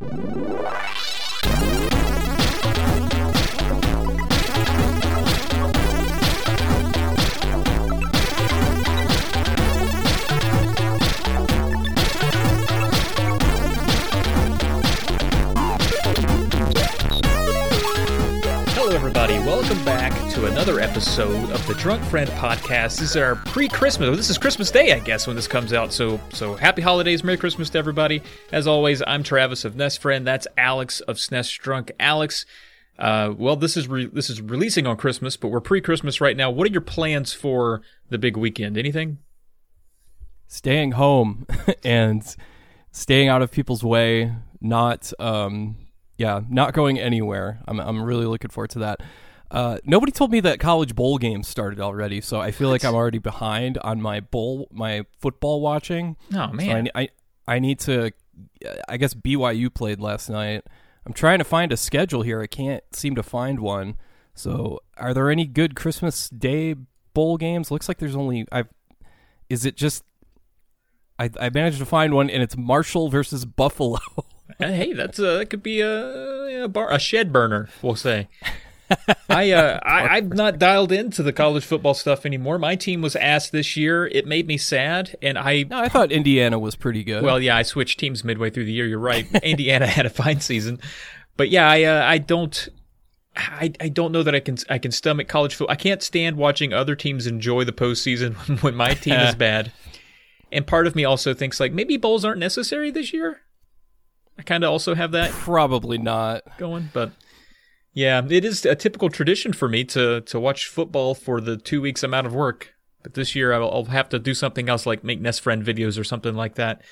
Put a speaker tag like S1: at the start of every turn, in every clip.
S1: Hello, episode of the Drunk Friend Podcast. This is our pre-Christmas. This is Christmas Day, I guess, when this comes out. So, so happy holidays, Merry Christmas to everybody. As always, I'm Travis of Nest Friend. That's Alex of SNES Drunk. Alex, uh, well, this is re- this is releasing on Christmas, but we're pre-Christmas right now. What are your plans for the big weekend? Anything?
S2: staying home and staying out of people's way, not um yeah, not going anywhere. I'm I'm really looking forward to that. Uh, nobody told me that college bowl games started already, so I feel like I'm already behind on my bowl, my football watching.
S1: Oh
S2: So I,
S1: man,
S2: I I need to. I guess BYU played last night. I'm trying to find a schedule here. I can't seem to find one. So, are there any good Christmas Day bowl games? Looks like there's only. I've. Is it just? I I managed to find one, and it's Marshall versus Buffalo.
S1: hey, that's a that could be a a, bar, a shed burner, we'll say. I uh I, I'm not dialed into the college football stuff anymore. My team was asked this year. It made me sad, and I
S2: no, I thought Indiana was pretty good.
S1: well, yeah, I switched teams midway through the year. You're right. Indiana had a fine season, but yeah, I uh, I don't. I, I don't know that I can I can stomach college football. I can't stand watching other teams enjoy the postseason when my team is bad. And part of me also thinks like maybe bowls aren't necessary this year. I kind of also have that
S2: probably not.
S1: going, but yeah, it is a typical tradition for me to to watch football for the two weeks I'm out of work. But this year I'll, I'll have to do something else, like make Nest Friend videos or something like that.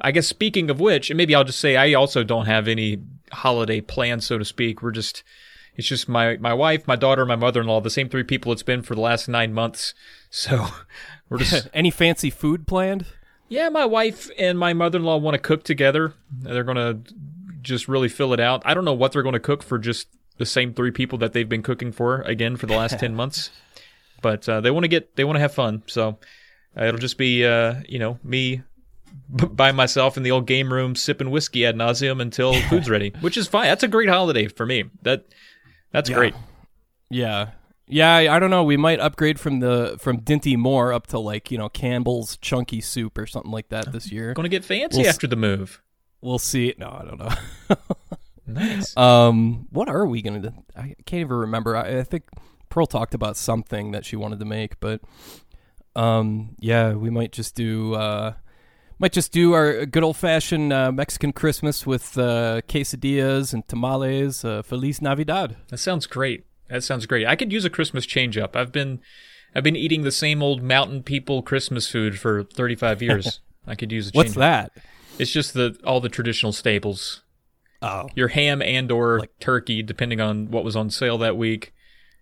S1: I guess speaking of which, and maybe I'll just say I also don't have any holiday plans, so to speak. We're just it's just my my wife, my daughter, my mother-in-law, the same three people it's been for the last nine months. So we're just
S2: Any fancy food planned?
S1: yeah, my wife and my mother-in-law want to cook together. They're going to just really fill it out. I don't know what they're going to cook for just the same three people that they've been cooking for again for the last 10 months. But uh, they want to get they want to have fun. So uh, it'll just be uh, you know, me b- by myself in the old game room sipping whiskey ad nauseum until food's ready, which is fine. That's a great holiday for me. That that's
S2: Yeah.
S1: great.
S2: Yeah. Yeah, I, don't know. We might upgrade from the from Dinty Moore up to like, you know, Campbell's chunky soup or something like that this year.
S1: Going to get fancy
S2: We'll s-
S1: after the move.
S2: We'll see. No, I don't know.
S1: Nice.
S2: um, what are we gonna do? I can't even remember. I, I think Pearl talked about something that she wanted to make, but um, yeah, we might just do uh, might just do our good old fashioned uh, Mexican Christmas with uh, quesadillas and tamales. Uh, Feliz Navidad.
S1: That sounds great. That sounds great. I could use a Christmas change up. I've been I've been eating the same old mountain people Christmas food for 35 years. I could use a change.
S2: What's that?
S1: It's just the all the traditional staples.
S2: Oh,
S1: Your ham and or like, turkey depending on what was on sale that week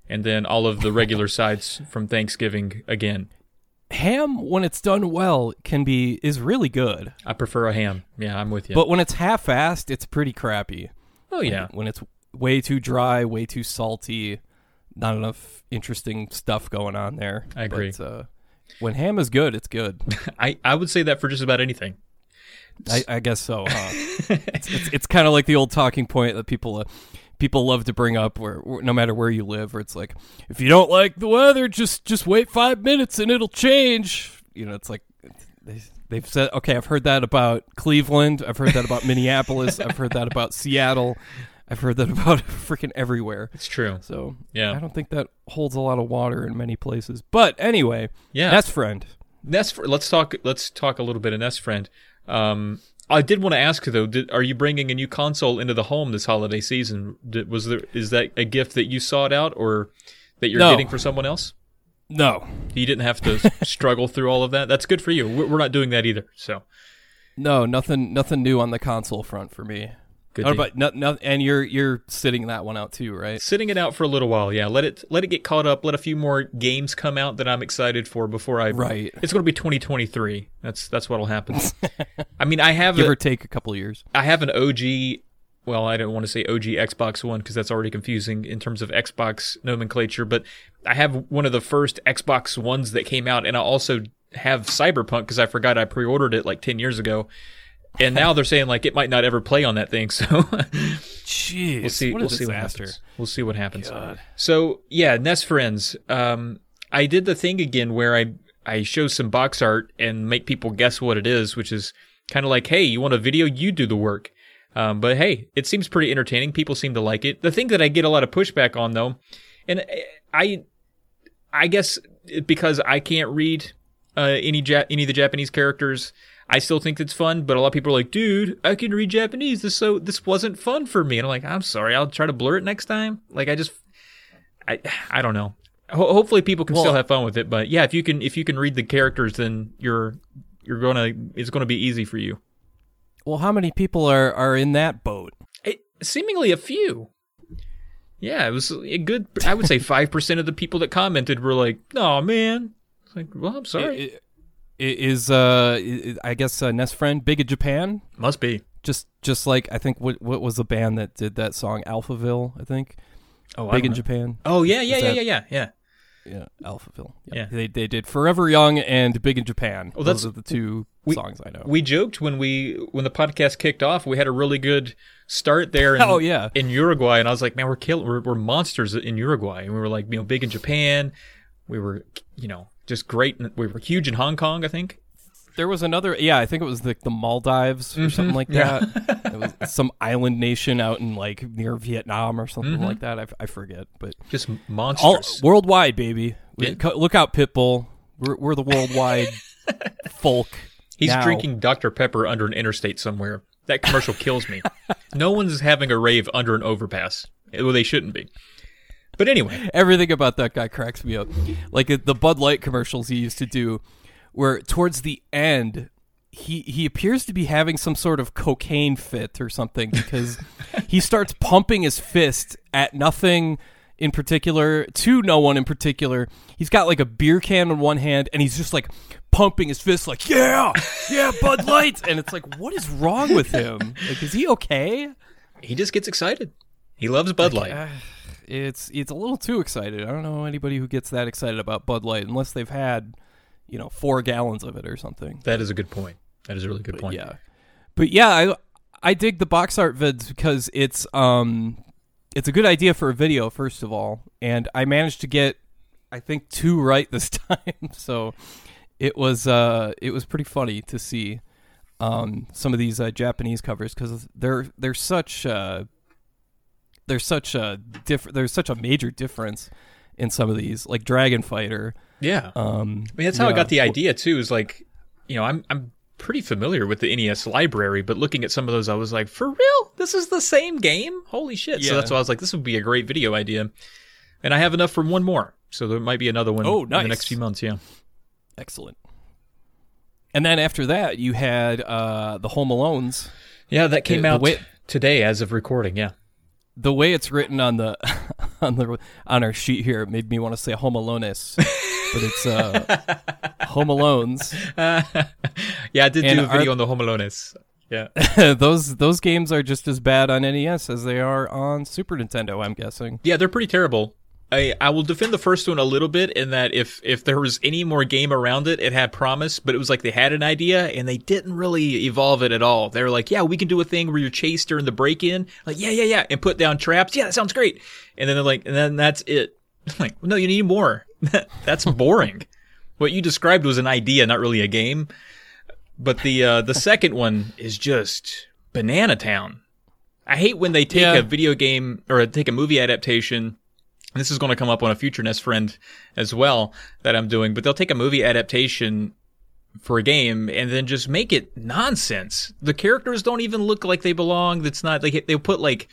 S1: and then all of the regular sides from Thanksgiving again.
S2: ham when it's done well can be is really good,
S1: I prefer a ham. Yeah, I'm with you.
S2: but when it's half-assed, it's pretty crappy.
S1: oh yeah.
S2: when it's way too dry, way too salty, not enough interesting stuff going on there.
S1: I agree.
S2: But, uh, when ham is good, it's good.
S1: I I would say that for just about anything.
S2: I, I guess so. Huh? it's it's, it's kind of like the old talking point that people uh, people love to bring up, where, where no matter where you live, where it's like, if you don't like the weather, just just wait five minutes and it'll change. You know, it's like they, they've said. Okay, I've heard that about Cleveland. I've heard that about Minneapolis. I've heard that about Seattle. I've heard that about freaking everywhere.
S1: It's true.
S2: So
S1: Yeah.
S2: I don't think that holds a lot of water in many places. But anyway,
S1: Yeah.
S2: Nest friend.
S1: Nest. Let's talk. Let's talk a little bit of Nest Friend. Um, I did want to ask though. Did, are you bringing a new console into the home this holiday season? Did, was there is that a gift that you sought out or that you're
S2: No.
S1: getting for someone else?
S2: No,
S1: You didn't have to struggle through all of that. That's good for you. We're we're not doing that either. So
S2: no, nothing, nothing new on the console front for me.
S1: Good.
S2: Oh, but no, no, and you're you're sitting that one out too, right?
S1: Sitting it out for a little while. Yeah. Let it let it get caught up. Let a few more games come out that I'm excited for before I.
S2: Right.
S1: It's going to be 2023. That's that's what'll happen. I mean, I have
S2: Give
S1: a,
S2: or take a couple years.
S1: I have an OG. Well, I don't want to say OG Xbox One because that's already confusing in terms of Xbox nomenclature. But I have one of the first Xbox Ones that came out, and I also have Cyberpunk because I forgot I pre-ordered it like ten years ago. And now they're saying like it might not ever play on that thing. So
S2: Jeez,
S1: we'll see.
S2: what a
S1: we'll see what happens. We'll see what happens.
S2: God.
S1: So yeah, Nest Friends. Um, I did the thing again where I I show some box art and make people guess what it is, which is kind of like, hey, you want a video? You do the work. Um, but hey, it seems pretty entertaining. People seem to like it. The thing that I get a lot of pushback on though, and I, I guess because I can't read uh, any ja- any of the Japanese characters, I still think it's fun. But a lot of people are like, dude, I can read Japanese. This so this wasn't fun for me. And I'm like, I'm sorry. I'll try to blur it next time. Like I just, I I don't know. Ho- hopefully people can
S2: Well-
S1: still have fun with it. But yeah, if you can if you can read the characters, then you're you're gonna it's gonna be easy for you.
S2: Well, how many people are are in that boat?
S1: It, seemingly a few. Yeah, it was a good. I would say five percent of the people that commented were like, "No, man." It's like, well, I'm sorry.
S2: I- I- Is uh, I guess uh, Nest Friend big in Japan?
S1: Must be.
S2: Just just like I think what what was the band that did that song Alphaville? I think
S1: Oh,
S2: big in
S1: know.
S2: Japan.
S1: Oh yeah, yeah, yeah,
S2: that-
S1: yeah, yeah, yeah.
S2: Yeah, Alphaville.
S1: Yeah.
S2: They they did Forever Young and Big in Japan.
S1: Well,
S2: Those are the two
S1: we-
S2: songs I know.
S1: We joked when we when the podcast kicked off, we had a really good start there. In,
S2: Oh, yeah.
S1: in Uruguay, and I was like, man, we're kill we're, we're monsters in Uruguay, and we were like, you know, big in Japan. We were, you know, just great. We were huge in Hong Kong, I think.
S2: There was another, yeah, I think it was the the Maldives or something like
S1: yeah.
S2: that. it was some island nation out in like near Vietnam or something
S1: Mm-hmm.
S2: like that. I, I forget, but
S1: Just
S2: all worldwide, baby. We-
S1: Yeah.
S2: Look out, Pitbull. We're we're the worldwide folk.
S1: He's
S2: now.
S1: drinking Dr. Pepper under an interstate somewhere. That commercial kills me. No one's having a rave under an overpass. Well, they shouldn't be. But anyway,
S2: Everything about that guy cracks me up. Like uh, the Bud Light commercials he used to do, where towards the end, he he appears to be having some sort of cocaine fit or something because he starts pumping his fist at nothing in particular, to no one in particular. He's got like a beer can in one hand, and he's just like pumping his fist, like yeah, yeah, Bud Light, and it's like, what is wrong with him? Like, is he okay?
S1: he just gets excited. He loves Bud Light.
S2: Uh, it's it's a little too excited. I don't know anybody who gets that excited about Bud Light unless they've had, you know, four gallons of it or something.
S1: That is a good point. That is a really good point.
S2: Yeah, but yeah, I I dig the box art vids because it's um it's a good idea for a video first of all, and I managed to get I think two right this time, so it was uh it was pretty funny to see um some of these uh, Japanese covers because they're they're such uh there's such a diff- there's such a major difference in some of these like Dragon Fighter.
S1: Yeah.
S2: Um,
S1: I mean, that's how I got the idea too. Is like, you know, I'm I'm pretty familiar with the NES library, but looking at some of those, I was like, for real, this is the same game? Holy shit! So
S2: Yeah.
S1: that's why I was like, this would be a great video idea, and I have enough for one more. So there might be another one
S2: Oh,
S1: in the
S2: nice.
S1: next few months. Yeah.
S2: Excellent. And then after that, you had uh, the Home Alones.
S1: Yeah, that came
S2: the
S1: out
S2: way-
S1: today as of recording. Yeah.
S2: The way it's written on the on the on our sheet here made me want to say Home Alones, but it's uh, Home Alones.
S1: yeah, I did
S2: And
S1: do a video on the Home Alones. Yeah.
S2: those those games are just as bad on NES as they are on Super Nintendo. I'm guessing.
S1: Yeah, they're pretty terrible. I, I will defend the first one a little bit in that if if there was any more game around it, it had promise, but it was like they had an idea and they didn't really evolve it at all. They were like, yeah, we can do a thing where you're chased during the break in, like yeah, yeah, yeah, and put down traps. Yeah, that sounds great. And then they're like, and then that's it. like, no, you need more. that's boring. what you described was an idea, not really a game. But the uh, the second one is just banana town. I hate when they take
S2: Yeah.
S1: a video game or take a movie adaptation. This is going to come up on a future Nest friend as well that I'm doing, but they'll take a movie adaptation for a game and then just make it nonsense. The characters don't even look like they belong. That's not like they put like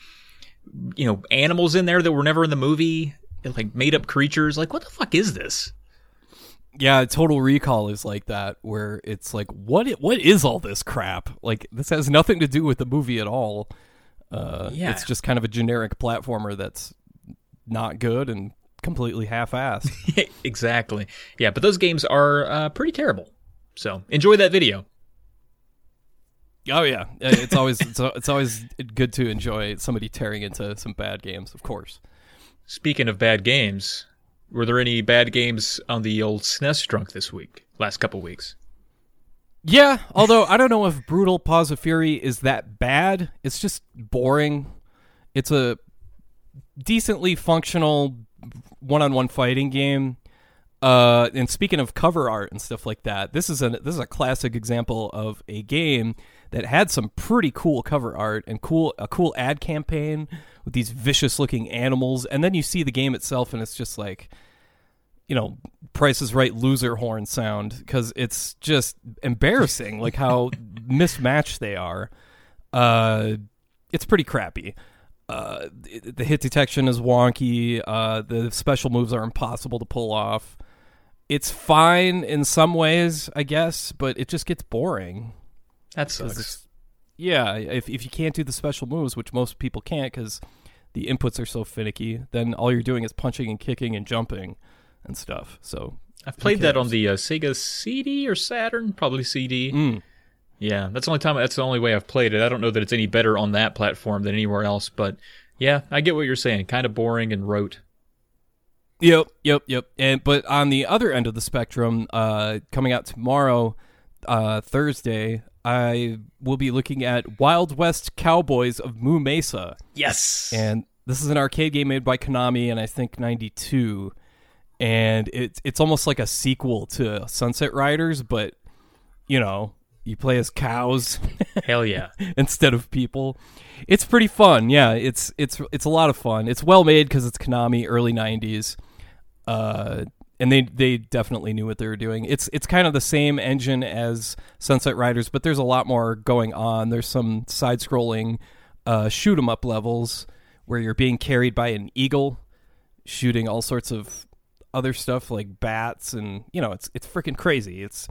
S1: you know animals in there that were never in the movie, like made up creatures. Like what the fuck is this?
S2: Yeah, Total Recall is like that, where it's like, what? What is all this crap? Like, this has nothing to do with the movie at all. Uh,
S1: Yeah.
S2: it's just kind of a generic platformer that's not good and completely half-assed.
S1: exactly. Yeah, but those games are uh, pretty terrible. So enjoy that video.
S2: oh yeah, Uh, it's always it's, it's always good to enjoy somebody tearing into some bad games, of course.
S1: Speaking of bad games, were there any bad games on the old SNES drunk this week? Last couple weeks?
S2: Yeah, although I don't know if Brutal Paws of Fury is that bad. It's just boring. It's a decently functional one-on-one fighting game. Uh, and speaking of cover art and stuff like that, this is a this is a classic example of a game that had some pretty cool cover art and cool a cool ad campaign with these vicious looking animals, and then you see the game itself, and it's just like, you know, Price is Right loser horn sound because it's just embarrassing, like how mismatched they are. Uh, it's pretty crappy. Uh, the hit detection is wonky. Uh, the special moves are impossible to pull off. It's fine in some ways, I guess, but it just gets boring.
S1: That
S2: 'Cause
S1: sucks.
S2: Yeah, if if you can't do the special moves, which most people can't because the inputs are so finicky, then all you're doing is punching and kicking and jumping and stuff. So
S1: I've played that on the uh, Sega CD or Saturn, probably CD.
S2: mm,
S1: Yeah, that's the only time. That's the only way I've played it. I don't know that it's any better on that platform than anywhere else, but yeah, I get what you're saying. Kind of boring and rote.
S2: Yep, yep, yep. And but on the other end of the spectrum, uh, coming out tomorrow, uh, Thursday, I will be looking at Wild West Cowboys of Moo Mesa,
S1: Yes.
S2: and this is an arcade game made by Konami, and I think '92, and it's it's almost like a sequel to Sunset Riders, but you know, you play as cows.
S1: Hell yeah.
S2: instead of people. It's pretty fun. Yeah, it's it's it's a lot of fun. It's well made because it's Konami, early '90s, uh, and they they definitely knew what they were doing. It's it's kind of the same engine as Sunset Riders, but there's a lot more going on. There's some side-scrolling uh, shoot 'em up levels where you're being carried by an eagle, shooting all sorts of other stuff like bats, and you know it's it's freaking crazy. It's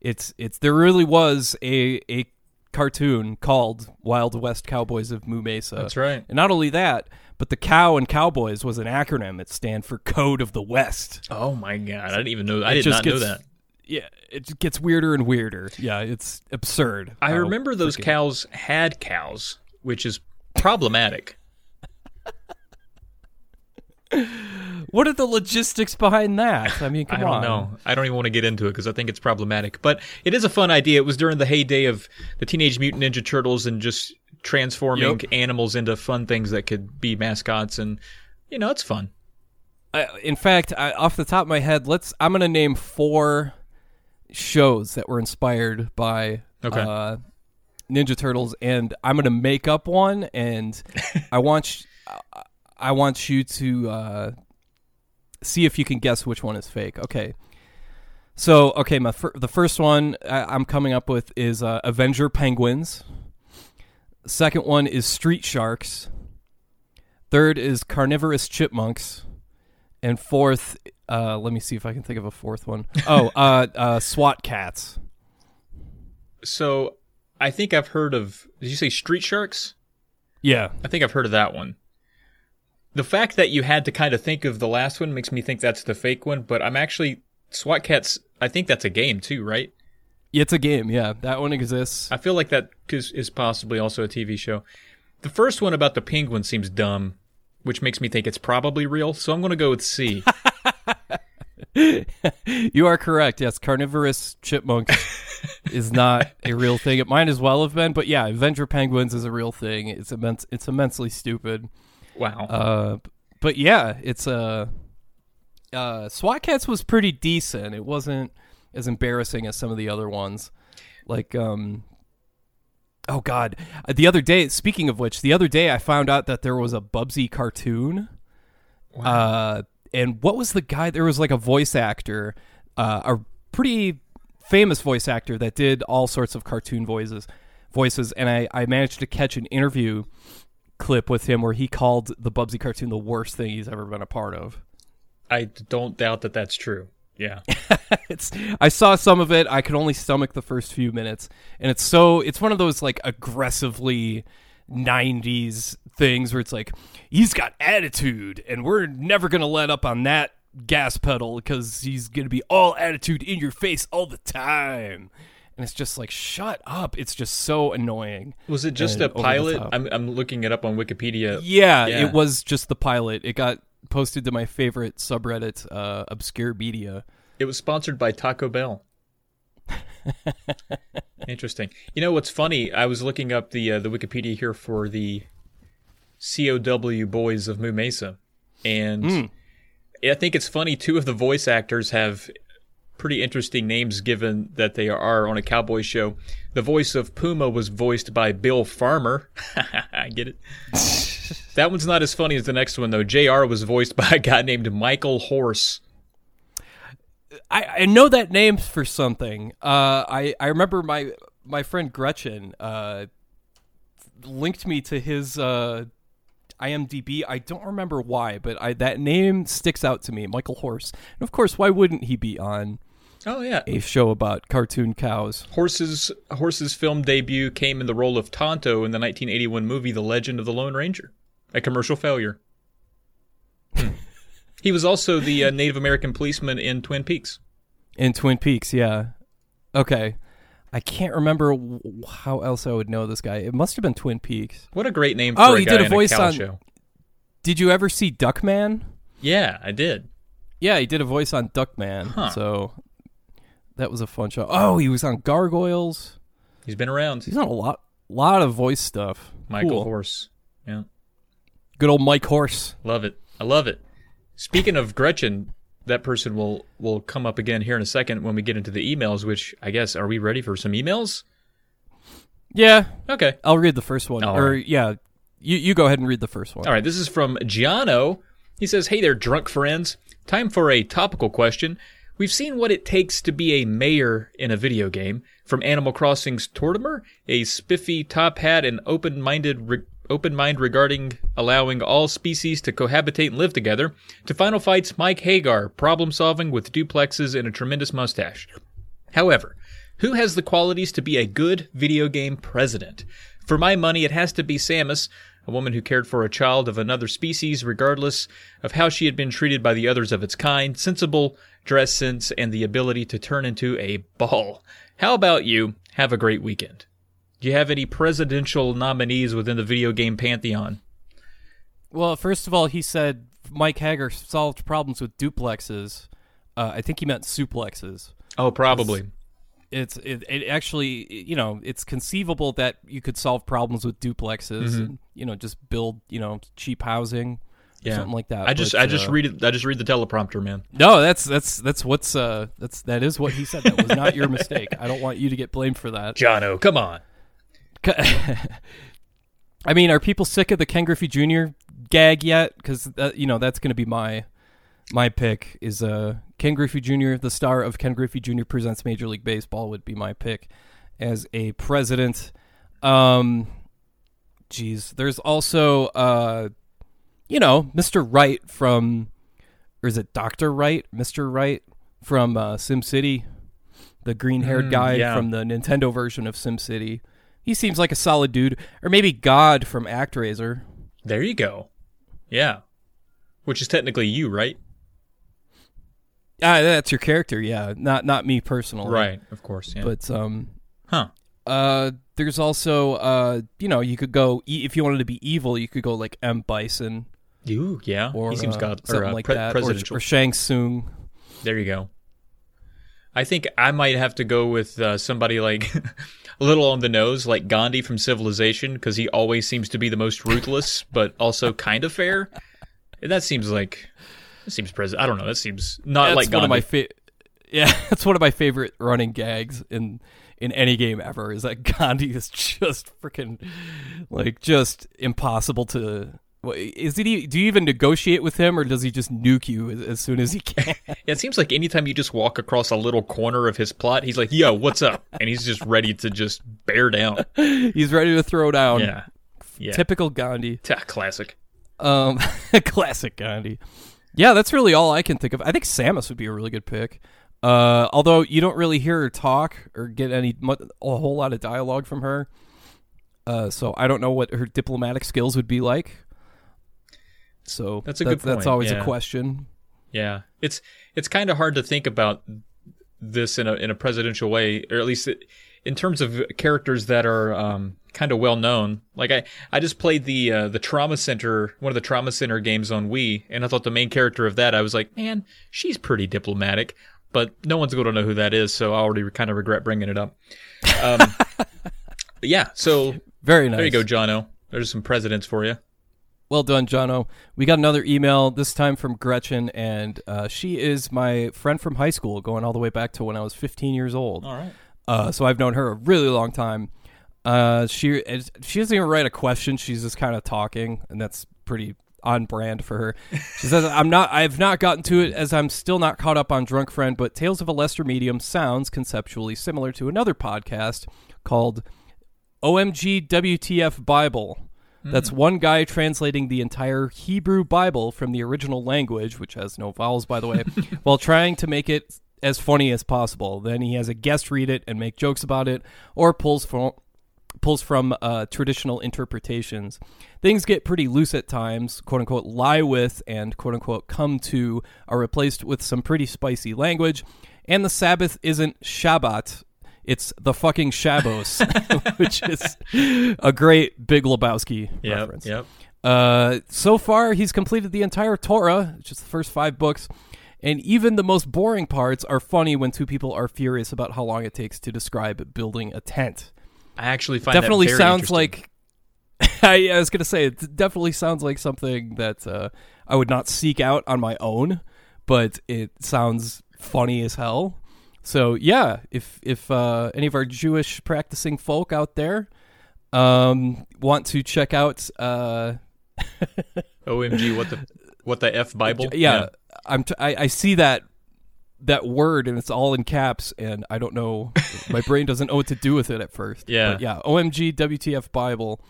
S2: it's it's there really was a a cartoon called Wild West Cowboys of Moo Mesa.
S1: That's right.
S2: And not only that, but the cow and cowboys was an acronym that stand for Code of the West.
S1: Oh my god, I didn't even know. I
S2: It
S1: did
S2: just
S1: not know that.
S2: Yeah, it just gets weirder and weirder. Yeah, it's absurd.
S1: I remember those
S2: freaking-
S1: cows had cows, which is problematic.
S2: What are the logistics behind that? I mean,
S1: I
S2: come
S1: don't
S2: on.
S1: know. I don't even want to get into it because I think it's problematic. But it is a fun idea. It was during the heyday of the Teenage Mutant Ninja Turtles and just transforming
S2: Yep.
S1: animals into fun things that could be mascots, and you know, it's fun.
S2: I, in fact, I, off the top of my head, let's. I'm going to name four shows that were inspired by
S1: Okay.
S2: uh, Ninja Turtles, and I'm going to make up one, and I want sh- I- want you to uh, see if you can guess which one is fake. Okay. So, okay, my fir- the first one I- I'm coming up with is uh, Avenger Penguins. Second one is Street Sharks. Third is Carnivorous Chipmunks. And fourth, uh, let me see if I can think of a fourth one. Oh, uh, uh, SWAT Kats.
S1: So I think I've heard of. Did you say Street Sharks?
S2: Yeah.
S1: I think I've heard of that one. The fact that you had to kind of think of the last one makes me think that's the fake one, but I'm actually SWAT Kats. I think that's a game too, right?
S2: It's a game. Yeah, that one exists.
S1: I feel like that is, is possibly also a TV show. The first one about the penguin seems dumb, which makes me think it's probably real. So I'm going to go with C.
S2: you are correct. Yes, carnivorous chipmunk is not a real thing. It might as well have been, but yeah, Avenger Penguins is a real thing. It's immense. It's immensely stupid.
S1: Wow.
S2: Uh, but yeah, it's a. Uh, uh, SWAT Kats was pretty decent. It wasn't as embarrassing as some of the other ones. Like, um, oh god, Uh, the other day. Speaking of which, the other day I found out that there was a Bubsy cartoon. Uh, and what was the guy? There was like a voice actor, uh, a pretty famous voice actor that did all sorts of cartoon voices, voices. And I, I managed to catch an interview clip with him where he called the Bubsy cartoon the worst thing he's ever been a part of.
S1: I don't doubt that that's true. Yeah.
S2: it's I saw some of it. I could only stomach the first few minutes, and it's so it's one of those like aggressively '90s things where it's like he's got attitude, and we're never gonna let up on that gas pedal because he's gonna be all attitude in your face all the time. And it's just like, shut up! It's just so annoying.
S1: Was it just
S2: And
S1: a pilot? I'm, I'm looking it up on Wikipedia.
S2: Yeah,
S1: Yeah.
S2: it was just the pilot. It got posted to my favorite subreddit, uh, Obscure Media.
S1: It was sponsored by Taco Bell. Interesting. You know what's funny? I was looking up the uh, the Wikipedia here for the COW boys of Moo Mesa, and
S2: Mm.
S1: I think it's funny. Two of the voice actors have pretty interesting names, given that they are on a cowboy show. The voice of Puma was voiced by Bill Farmer. I get it. that one's not as funny as the next one though. Jr. was voiced by a guy named Michael Horse.
S2: I, I know that name for something. Uh, I I remember my my friend Gretchen uh, linked me to his uh, IMDb. I don't remember why, but I that name sticks out to me. Michael Horse, and of course, why wouldn't he be on
S1: Oh yeah,
S2: a show about cartoon cows?
S1: Horse's Horse's film debut came in the role of Tonto in the 1981 movie The Legend of the Lone Ranger, a commercial failure. Hmm. he was also the uh, Native American policeman in Twin Peaks.
S2: In Twin Peaks, yeah. Okay. I can't remember w- how else I would know this guy. It must have been Twin Peaks.
S1: What a great name for
S2: Oh, he did a voice
S1: a
S2: on-
S1: show.
S2: Did you ever see Duckman?
S1: Yeah, I did.
S2: Yeah, he did a voice on Duckman.
S1: Huh.
S2: So that was a fun show. Oh, he was on Gargoyles.
S1: He's been around.
S2: He's on a lot lot of voice stuff.
S1: Michael
S2: Cool.
S1: Horse. Yeah,
S2: Good old Mike Horse.
S1: love it. I love it. Speaking of Gretchen, that person will will come up again here in a second when we get into the emails. Which I guess are we ready for some emails?
S2: Yeah,
S1: Okay.
S2: I'll read the first one.
S1: All
S2: or
S1: right.
S2: yeah, you you go ahead and read the first one.
S1: All right, this is from Jono. He says, Hey there, drunk friends. Time for a topical question. We've seen what it takes to be a mayor in a video game. From Animal Crossing's Tortimer, a spiffy top hat and open-minded re- open mind regarding allowing all species to cohabitate and live together, to Final Fight's Mike Haggar, problem solving with duplexes and a tremendous mustache. However, who has the qualities to be a good video game president? For my money, it has to be Samus, a woman who cared for a child of another species regardless of how she had been treated by the others of its kind, sensible dress sense, and the ability to turn into a ball. How about you? Have a great weekend. Do you have any presidential nominees within the video game pantheon?
S2: Well, first of all, he said Mike Haggar solved problems with duplexes. Uh, I think he meant suplexes.
S1: Oh, probably.
S2: It's it, it actually you know it's conceivable that you could solve problems with duplexes
S1: Mm-hmm.
S2: and you know just build you know cheap housing
S1: Yeah.
S2: something like that.
S1: I just
S2: But,
S1: I just
S2: uh,
S1: read it I just read the teleprompter, man.
S2: No, that's that's that's what's uh that's that is what he said. That was not your mistake. I don't want you to get blamed for that.
S1: Jono, come on.
S2: I mean, are people sick of the Ken Griffey Jr. gag yet? Because you know that's going to be my my pick. Is uh Ken Griffey Jr. the star of Ken Griffey Jr. presents Major League Baseball would be my pick as a president. Um, geez, there's also uh, you know, Mr. Wright from, or is it Doctor Wright, Mr. Wright from uh, SimCity, the green-haired
S1: Mm,
S2: guy
S1: yeah.
S2: from the Nintendo version of SimCity. He seems like a solid dude, or maybe God from ActRaiser.
S1: There you go. Yeah. Which is technically you, right?
S2: Ah, that's your character, yeah. Not not me personally,
S1: Right, of course. Yeah.
S2: But um,
S1: huh.
S2: uh, there's also uh, you know, you could go e- if you wanted to be evil, you could go like M Bison
S1: You, yeah.
S2: or
S1: he seems
S2: uh,
S1: god or uh,
S2: like
S1: pre-
S2: that,
S1: presidential.
S2: or Shang Tsung.
S1: there you go. I think I might have to go with uh, somebody like a little on the nose, like Gandhi from Civilization, because he always seems to be the most ruthless, but also kind of fair. And that seems like that seems president. I don't know. That seems not
S2: That's
S1: like
S2: one of my fa- Yeah, that's one of my favorite running gags in in any game ever. Is that Gandhi is just freaking like just impossible to. Is it? Do you even negotiate with him, or does he just nuke you as, soon as he can?
S1: Yeah, it seems like anytime you just walk across a little corner of his plot, he's like, "Yo, what's up?" and he's just ready to just bear down.
S2: He's ready to throw down.
S1: Yeah, yeah.
S2: Typical Gandhi.
S1: Classic.
S2: Um, classic Gandhi. Yeah, that's really all I can think of. I think Samus would be a really good pick. Uh, although you don't really hear her talk or get any mu- a whole lot of dialogue from her. Uh, so I don't know what her diplomatic skills would be like. So
S1: That's a
S2: that-
S1: good
S2: That's always
S1: yeah.
S2: a question.
S1: Yeah, it's it's kind of hard to think about this in a in a presidential way, or at least it, in terms of characters that are um, kind of well known. Like I I just played the uh, the Trauma Center one of the Trauma Center games on Wii, and I thought the main character of that I was like, man, she's pretty diplomatic. but no one's going to know who that is, so I already kind of regret bringing it up. Um, yeah, so
S2: Very nice.
S1: there you go, Jono. There's some presidents for you.
S2: Well done, Jono. We got another email, this time from Gretchen, and uh, she is my friend from high school, going all the way back to when I was 15 years old.
S1: All right.
S2: Uh, so I've known her a really long time. Uh, she she doesn't even write a question; she's just kind of talking, and that's pretty on brand for her. She says, "I'm not. I've not gotten to it as I'm still not caught up on Drunk Friend, but Tales of a Lesser Medium sounds conceptually similar to another podcast called OMG WTF Bible." That's one guy translating the entire Hebrew Bible from the original language, which has no vowels, by the way, while trying to make it as funny as possible. Then he has a guest read it and make jokes about it, or pulls from pulls from uh, traditional interpretations. Things get pretty loose at times. "Quote unquote," lie with and "quote unquote" come to are replaced with some pretty spicy language. And the Sabbath isn't Shabbat. It's the fucking Shabbos, which is a great Big Lebowski
S1: Yep.
S2: reference.
S1: Yep.
S2: Uh, so far, he's completed the entire Torah, just the first five books, and even the most boring parts are funny when two people are furious about how long it takes to describe building a tent.
S1: I actually find that
S2: definitely sounds like. I, I was gonna say it definitely sounds like something that uh, I would not seek out on my own, but it sounds funny as hell. So yeah, if if uh, any of our Jewish practicing folk out there um, want to check out uh,
S1: OMG. What the what the f Bible?
S2: yeah, I'm t- I, I see that that word and it's all in caps and I don't know my brain doesn't know what to do with it at first.
S1: Yeah.
S2: But yeah, OMG WTF Bible.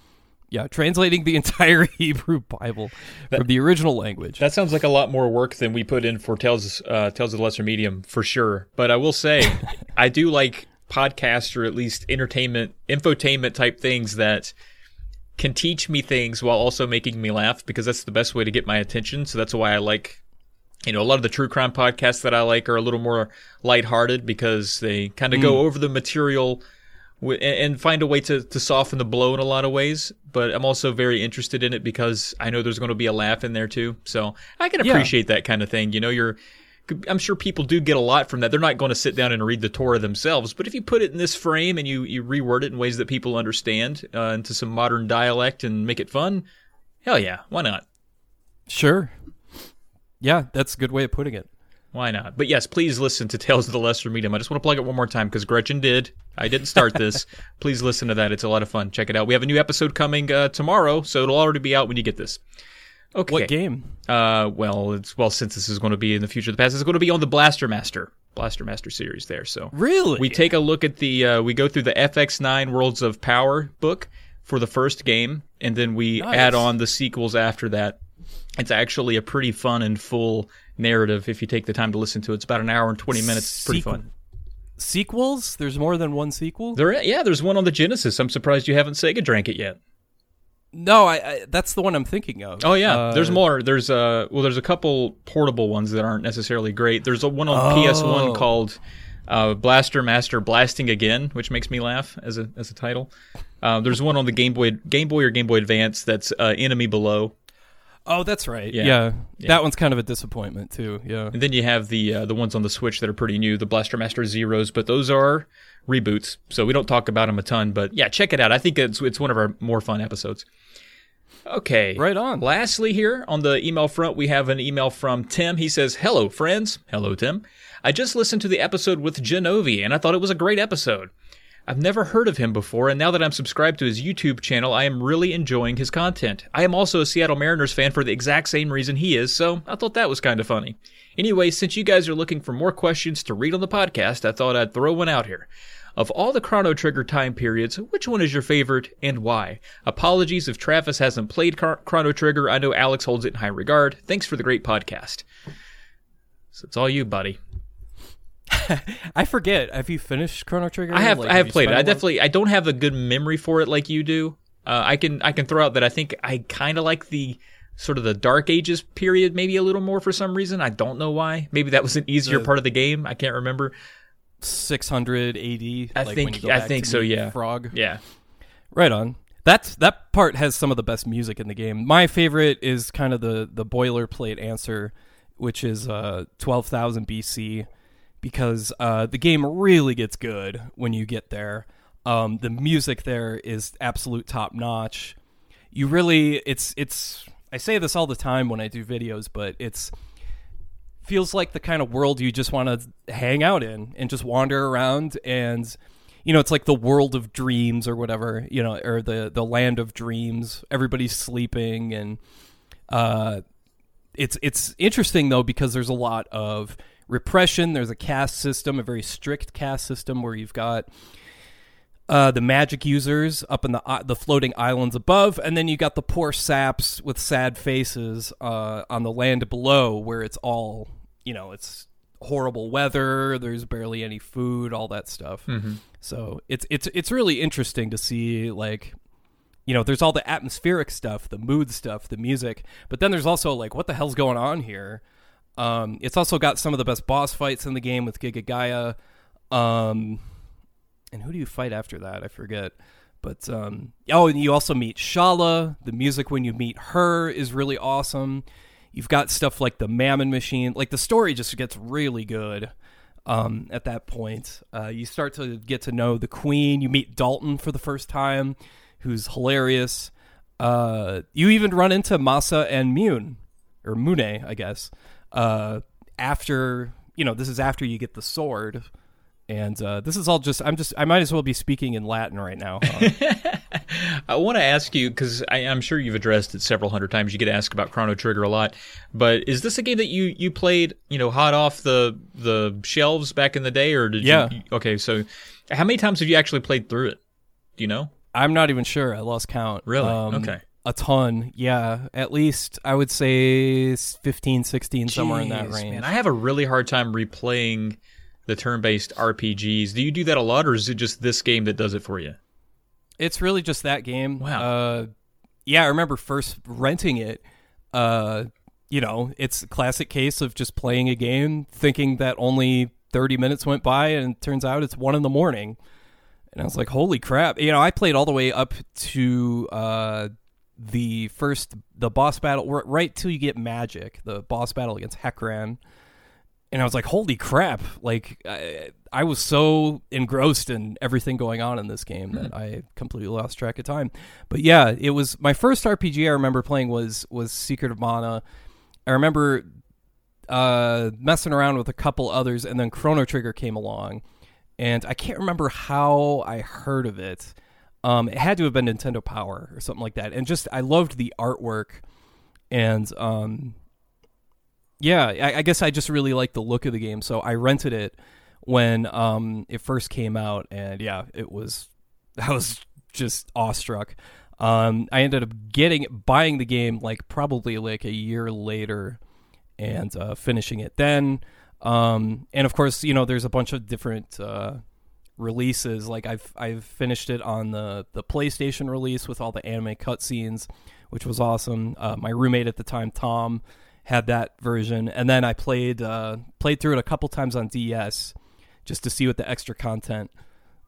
S2: Yeah, translating the entire Hebrew Bible from the original language.
S1: That sounds like a lot more work than we put in for Tales uh, Tales of the Lesser Medium for sure. But I will say, I do like podcasts or at least entertainment, infotainment type things that can teach me things while also making me laugh because that's the best way to get my attention. So that's why I like, you know, a lot of the true crime podcasts that I like are a little more lighthearted because they kind of go over the material and and find a way to, to soften the blow in a lot of ways. But I'm also very interested in it because I know there's going to be a laugh in there too. So I can
S2: Yeah.
S1: appreciate that kind of thing. You know, you're, I'm sure people do get a lot from that. They're not going to sit down and read the Torah themselves, but if you put it in this frame and you, you reword it in ways that people understand uh, into some modern dialect and make it fun, hell yeah, why not?
S2: Sure. Yeah, that's a good way of putting it.
S1: Why not? But yes, please listen to Tales of the Lesser Medium. I just want to plug it one more time because Gretchen did. I didn't start this. please listen to that. It's a lot of fun. Check it out. We have a new episode coming uh, tomorrow, so it'll already be out when you get this. Okay.
S2: What game?
S1: Uh, well, it's well since this is going to be in the future of the past, it's going to be on the Blaster Master, Blaster Master series there. So
S2: Really?
S1: we take a look at the uh, we go through the F.X. Nine Worlds of Power book for the first game, and then we
S2: Nice.
S1: add on the sequels after that. It's actually a pretty fun and full narrative if you take the time to listen to it. It's about an hour and twenty minutes. It's pretty
S2: Sequ-
S1: fun.
S2: Sequels? There's more than one sequel?
S1: There, yeah, there's one on the Genesis. I'm surprised you haven't Sega drank it yet.
S2: no, I, I that's the one I'm thinking of.
S1: Oh yeah,
S2: Uh,
S1: there's more. There's uh well, there's a couple portable ones that aren't necessarily great. There's a one on
S2: Oh.
S1: PS1 called uh, Blaster Master Blasting Again, which makes me laugh as a as a title. Uh, there's one on the Game Boy Game Boy or Game Boy Advance that's uh, Enemy Below,
S2: Oh, that's right.
S1: Yeah.
S2: Yeah.
S1: Yeah.
S2: That one's kind of a disappointment too. Yeah.
S1: and then you have the uh, the ones on the Switch that are pretty new, the Blaster Master Zeros, but those are reboots, so we don't talk about them a ton. But yeah, check it out. I think it's it's one of our more fun episodes. Okay.
S2: Right on.
S1: Lastly, here on the email front, we have an email from Tim. He says, Hello, friends. Hello, Tim. I just listened to the episode with Genovi, and I thought it was a great episode. I've never heard of him before, and now that I'm subscribed to his YouTube channel, I am really enjoying his content. I am also a Seattle Mariners fan for the exact same reason he is, so I thought that was kind of funny. Anyway, since you guys are looking for more questions to read on the podcast, I thought I'd throw one out here. Of all the Chrono Trigger time periods, which one is your favorite and why? Apologies if Travis hasn't played Chro- Chrono Trigger. I know Alex holds it in high regard. Thanks for the great podcast. So it's all you, buddy.
S2: I forget. Have you finished Chrono Trigger?
S1: I have
S2: Like,
S1: I have played it. I definitely I don't have a good memory for it like you do. Uh, I can I can throw out that I think I kind of like the sort of the Dark Ages period maybe a little more for some reason. I don't know why. Maybe that was an easier
S2: The-
S1: part of the game. I can't remember.
S2: 600 AD.
S1: I
S2: like
S1: think-
S2: when you go
S1: I think so, yeah.
S2: Frog.
S1: Yeah.
S2: Right on. That's that part has some of the best music in the game. My favorite is kind of the the boilerplate answer, which is uh 12,000 BC, because uh, the game really gets good when you get there. Um, the music there is absolute top notch. You really, it's it's. I say this all the time when I do videos, but it's feels like the kind of world you just want to hang out in and just wander around and you know it's like the world of dreams or whatever you know or the the land of dreams everybody's sleeping and uh it's it's interesting though because there's a lot of repression there's a caste system a very strict caste system where you've got uh, the magic users up in the uh, the floating islands above, and then you got the poor saps with sad faces uh, on the land below, where it's all you know, it's horrible weather. There's barely any food, all that stuff.
S1: Mm-hmm.
S2: So it's it's it's really interesting to see like you know, there's all the atmospheric stuff, the mood stuff, the music, but then there's also like what the hell's going on here? Um, it's also got some of the best boss fights in the game with Giga Gaia. Um, and who do you fight after that? I forget. But um, oh, and you also meet Schala. The music when you meet her is really awesome. You've got stuff like the Mammon Machine. Like the story just gets really good um, at that point. Uh, you start to get to know the Queen. You meet Dalton for the first time, who's hilarious. Uh, you even run into Masa and Mune, or Mune, I guess. Uh, after you know, this is after you get the sword. And uh, this is all just i'm just i might as well be speaking in latin right now huh?
S1: i want to ask you because i'm sure you've addressed it several hundred times. You get asked about chrono trigger a lot. But is this a game that you you played you know hot off the the shelves back in the day or did
S2: yeah.
S1: you okay so how many times have you actually played through it? Do you know?
S2: I'm not even sure. I lost count.
S1: Really? Um, okay
S2: a ton yeah at least i would say 15 16 Jeez, somewhere in that range
S1: man i have a really hard time replaying the turn-based RPGs. Do you do that a lot, or is it just this game that does it for you?
S2: It's really just that game.
S1: Wow.
S2: Uh, yeah, I remember first renting it. Uh, you know, it's a classic case of just playing a game, thinking that only 30 minutes went by, and it turns out it's one in the morning. And I was like, holy crap. You know, I played all the way up to uh, the first, the boss battle, right till you get magic, the boss battle against Heckran and I was like, "Holy crap!" Like I, I, was so engrossed in everything going on in this game that I completely lost track of time. But yeah, it was my first RPG I remember playing was was Secret of Mana. I remember uh, messing around with a couple others, and then Chrono Trigger came along, and I can't remember how I heard of it. Um, it had to have been Nintendo Power or something like that, and just I loved the artwork and um, yeah, I, I, guess I just really liked the look of the game, so I rented it when um, it first came out, and yeah, it was I was just awestruck. Um, I ended up getting buying the game like probably like a year later, and uh, finishing it then. Um, and of course, you know, there's a bunch of different uh, releases. Like I've I've finished it on the the PlayStation release with all the anime cutscenes, which was awesome. Uh, my roommate at the time, Tom had that version, and then I played uh, played through it a couple times on DS just to see what the extra content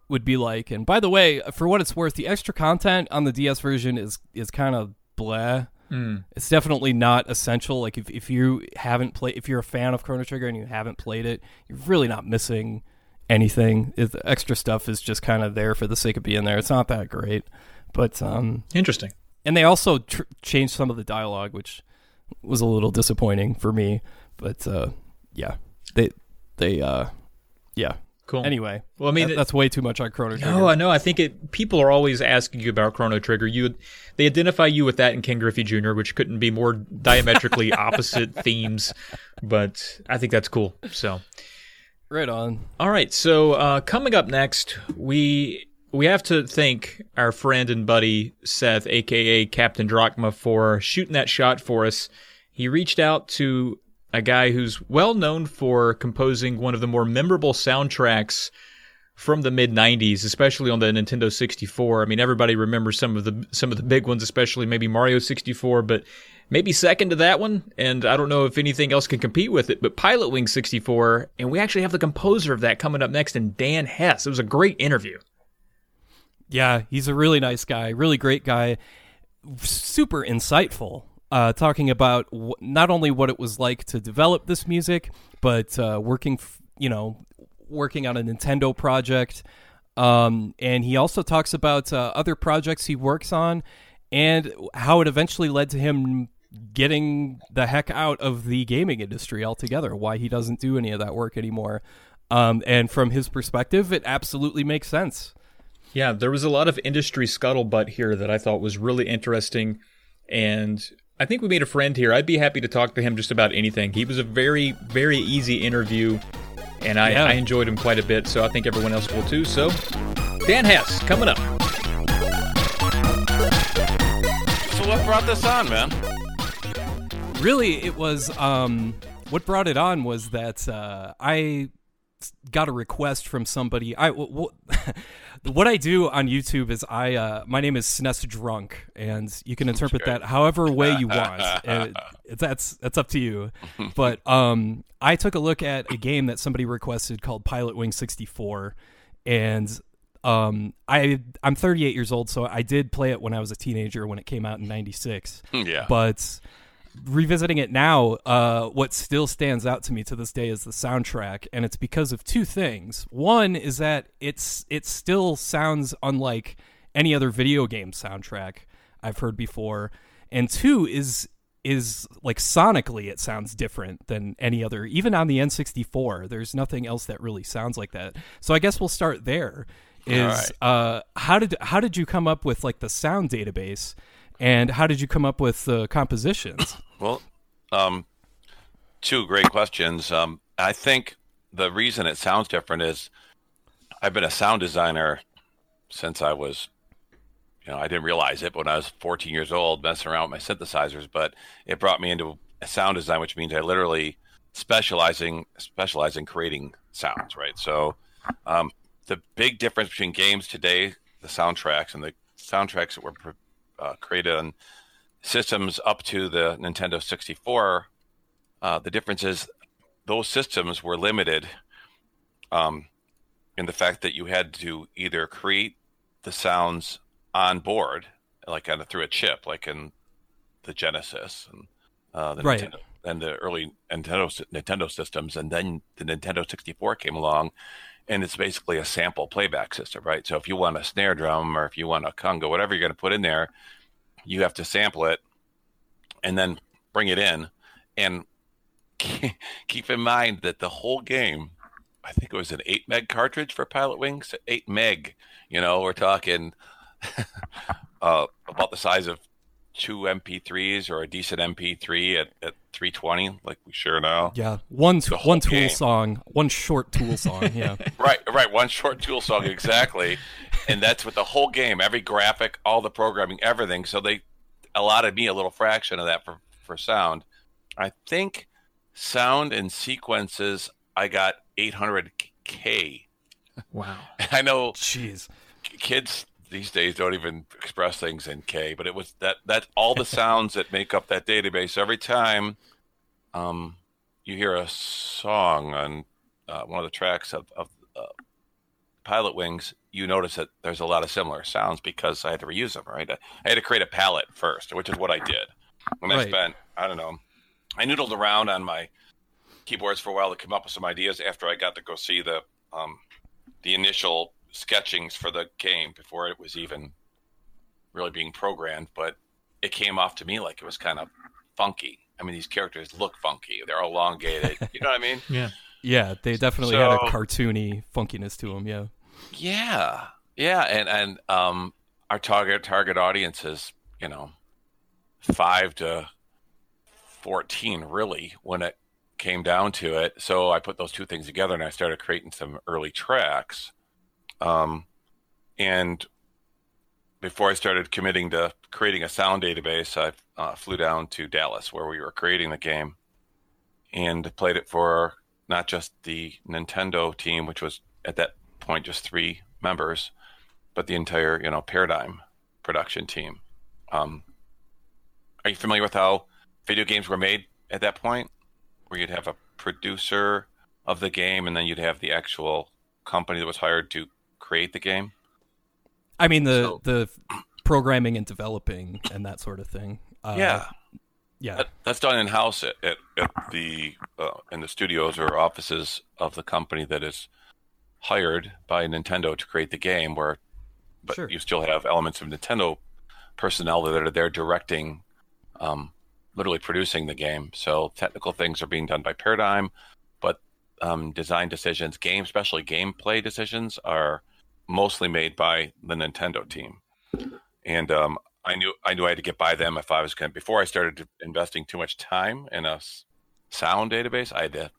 S2: would be like. And by the way, for what it's worth, the extra content on the DS version is is kind of blah.
S1: Mm.
S2: It's definitely not essential. Like if, if you haven't played, if you're a fan of Chrono Trigger and you haven't played it, you're really not missing anything. It, the extra stuff is just kind of there for the sake of being there. It's not that great, but um,
S1: interesting.
S2: And they also tr- changed some of the dialogue, which was a little disappointing for me. But uh, yeah, they they uh, yeah.
S1: Cool.
S2: Anyway,
S1: well, I mean,
S2: that, that's way too much on Chrono Trigger.
S1: No, I know. I think it. People are always asking you about Chrono Trigger. You, they identify you with that in Ken Griffey Jr., which couldn't be more diametrically opposite themes. But I think that's cool. So,
S2: right on.
S1: All right. So uh, coming up next, we we have to thank our friend and buddy Seth, aka Captain Drachma, for shooting that shot for us. He reached out to a guy who's well known for composing one of the more memorable soundtracks from the mid 90s, especially on the Nintendo 64. I mean, everybody remembers some of the some of the big ones, especially maybe Mario 64, but maybe second to that one, and I don't know if anything else can compete with it, but Pilot Wing 64, and we actually have the composer of that coming up next in Dan Hess. It was a great interview.
S2: Yeah, he's a really nice guy, really great guy, super insightful. Uh, talking about w- not only what it was like to develop this music, but uh, working f- you know, working on a Nintendo project. Um, and he also talks about uh, other projects he works on and how it eventually led to him getting the heck out of the gaming industry altogether, why he doesn't do any of that work anymore. Um, and from his perspective, it absolutely makes sense.
S1: Yeah, there was a lot of industry scuttlebutt here that I thought was really interesting. And I think we made a friend here. I'd be happy to talk to him just about anything. He was a very, very easy interview, and I,
S2: Yeah.
S1: I enjoyed him quite a bit. So I think everyone else will too. So, Dan Hess coming up.
S3: So what brought this on, man?
S2: Really, it was um, what brought it on was that uh, I got a request from somebody. I w- w- what I do on YouTube is I uh, my name is SNES Drunk, and you can interpret that however way you want. Uh, that's that's up to you. But um, I took a look at a game that somebody requested called Pilot Wing sixty four, and um, I I'm 38 years old, so I did play it when I was a teenager when it came out in '96
S3: Yeah.
S2: but revisiting it now, uh, what still stands out to me to this day is the soundtrack, and it's because of two things. One is that it's it still sounds unlike any other video game soundtrack I've heard before, and two is is like sonically it sounds different than any other even on the N64 there's nothing else that really sounds like that so I guess we'll start there is
S3: right.
S2: uh how did how did you come up with like the sound database and how did you come up with the compositions?
S3: Well, um, two great questions. Um, I think the reason it sounds different is I've been a sound designer since I was, you know, I didn't realize it, but when I was 14 years old, messing around with my synthesizers. But it brought me into sound design, which means I literally specializing specialize in creating sounds. Right. So um, the big difference between games today, the soundtracks, and the soundtracks that were uh, created on systems up to the Nintendo 64, uh, the difference is those systems were limited um, in the fact that you had to either create the sounds on board, like on a, through a chip, like in the Genesis and uh, the
S2: Right.
S3: Nintendo, and the early Nintendo Nintendo systems, and then the Nintendo 64 came along, and it's basically a sample playback system, right? So if you want a snare drum or if you want a conga, whatever you're going to put in there, you have to sample it and then bring it in and keep in mind that the whole game i think it was an 8 meg cartridge for pilot wings 8 meg you know we're talking uh, about the size of two mp3s or a decent mp3 at, at 320 like we sure know
S2: Yeah, one t- one Tool
S3: game.
S2: song, one short Tool song. Yeah,
S3: right right one short tool song exactly and that's with the whole game every graphic all the programming everything so they allotted me a little fraction of that for, for sound i think sound and sequences i got 800k
S1: Wow.
S3: i know
S2: jeez.
S3: kids these days don't even express things in K, but it was that that all the sounds that make up that database. Every time um, you hear a song on uh, one of the tracks of, of uh, Pilot Wings, you notice that there's a lot of similar sounds because I had to reuse them. Right, I had to create a palette first, which is what I did. And I spent I don't know, I noodled around on my keyboards for a while to come up with some ideas after I got to go see the um, the initial sketchings for the game before it was even really being programmed, but it came off to me like it was kind of funky. I mean, these characters look funky. They're elongated. You know what I mean?
S1: Yeah.
S2: Yeah, they definitely had a cartoony funkiness to them. Yeah,
S3: Yeah, yeah, and and um, our target target audience is you know five to fourteen really when it came down to it. So I put those two things together and I started creating some early tracks. Um, and before I started committing to creating a sound database, I uh, flew down to Dallas where we were creating the game and played it for not just the Nintendo team, which was at that point just three members, but the entire you know Paradigm production team. Um, are you familiar with how video games were made at that point, where you'd have a producer of the game and then you'd have the actual company that was hired to create the game?
S2: I mean the
S3: So-
S2: the programming and developing and that sort of thing. Uh,
S3: yeah.
S2: Yeah.
S3: That, that's done in house at, at, at the uh, in the studios or offices of the company that is hired by Nintendo to create the game. Where, but
S2: Sure.
S3: you still have elements of Nintendo personnel that are there directing, um, literally producing the game. So technical things are being done by Paradigm, but um, design decisions, game, especially gameplay decisions, are mostly made by the Nintendo team. And um, I knew I knew I had to get by them if I was going. to Before I started investing too much time in a sound database, I had to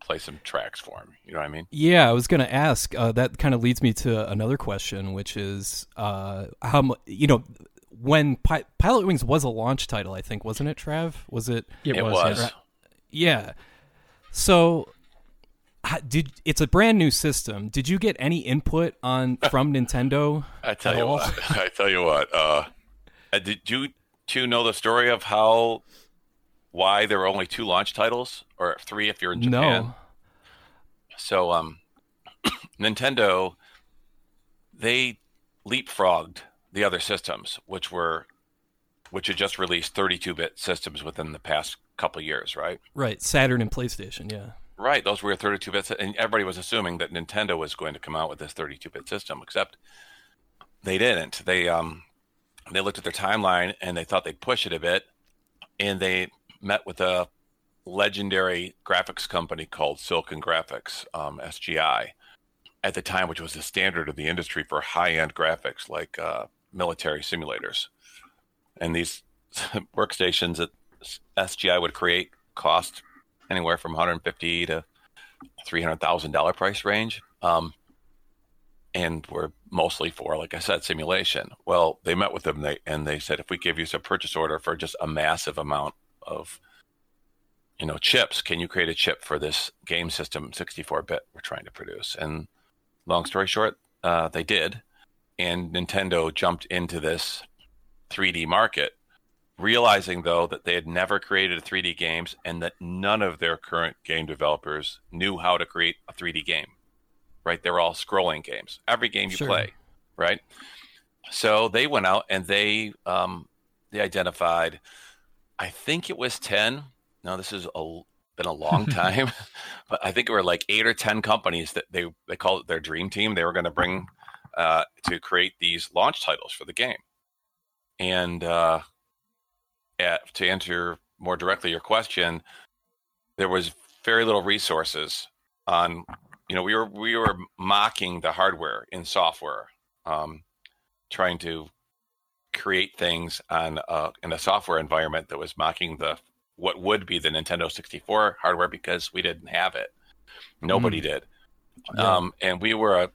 S3: play some tracks for them. You know what I mean?
S2: Yeah, I was going to ask. Uh, that kind of leads me to another question, which is uh, how mu- you know when Pi- Pilot Wings was a launch title, I think, wasn't it? Trav, was it?
S1: It,
S3: It
S1: was.
S3: was.
S1: yeah.
S2: Yeah. So, how, did it's a brand new system? Did you get any input on from Nintendo?
S3: I tell you
S2: all?
S3: what. I tell you what. Uh, uh, did you two know the story of how why there were only two launch titles or three if you're in Japan?
S2: No.
S3: So um, Nintendo they leapfrogged the other systems, which were which had just released 32-bit systems within the past couple years, right?
S2: Right, Saturn and PlayStation. Yeah.
S3: Right, those were 32-bit, and everybody was assuming that Nintendo was going to come out with this 32-bit system, except they didn't. They um, they looked at their timeline and they thought they'd push it a bit, and they met with a legendary graphics company called Silicon Graphics, um, SGI, at the time, which was the standard of the industry for high-end graphics like uh, military simulators, and these workstations that SGI would create cost anywhere from 150 to 300 thousand dollar price range, um, and were mostly for, like I said, simulation. Well, they met with them and they, and they said if we give you some purchase order for just a massive amount of you know chips, can you create a chip for this game system 64 bit we're trying to produce? And long story short, uh, they did, and Nintendo jumped into this 3D market realizing though that they had never created a 3D games and that none of their current game developers knew how to create a 3D game. Right? They're all scrolling games. Every game you
S2: Sure.
S3: play, right? So they went out and they um, they identified, I think it was ten. No, this has a, been a long time, but I think it were like eight or ten companies that they they called it their dream team. They were going to bring uh, to create these launch titles for the game, and uh, at, to answer more directly your question, there was very little resources on. You know, we were we were mocking the hardware in software, um, trying to create things on uh, in a software environment that was mocking the what would be the Nintendo 64 hardware because we didn't have it. Nobody did.
S2: Yeah.
S3: Um, and we were a,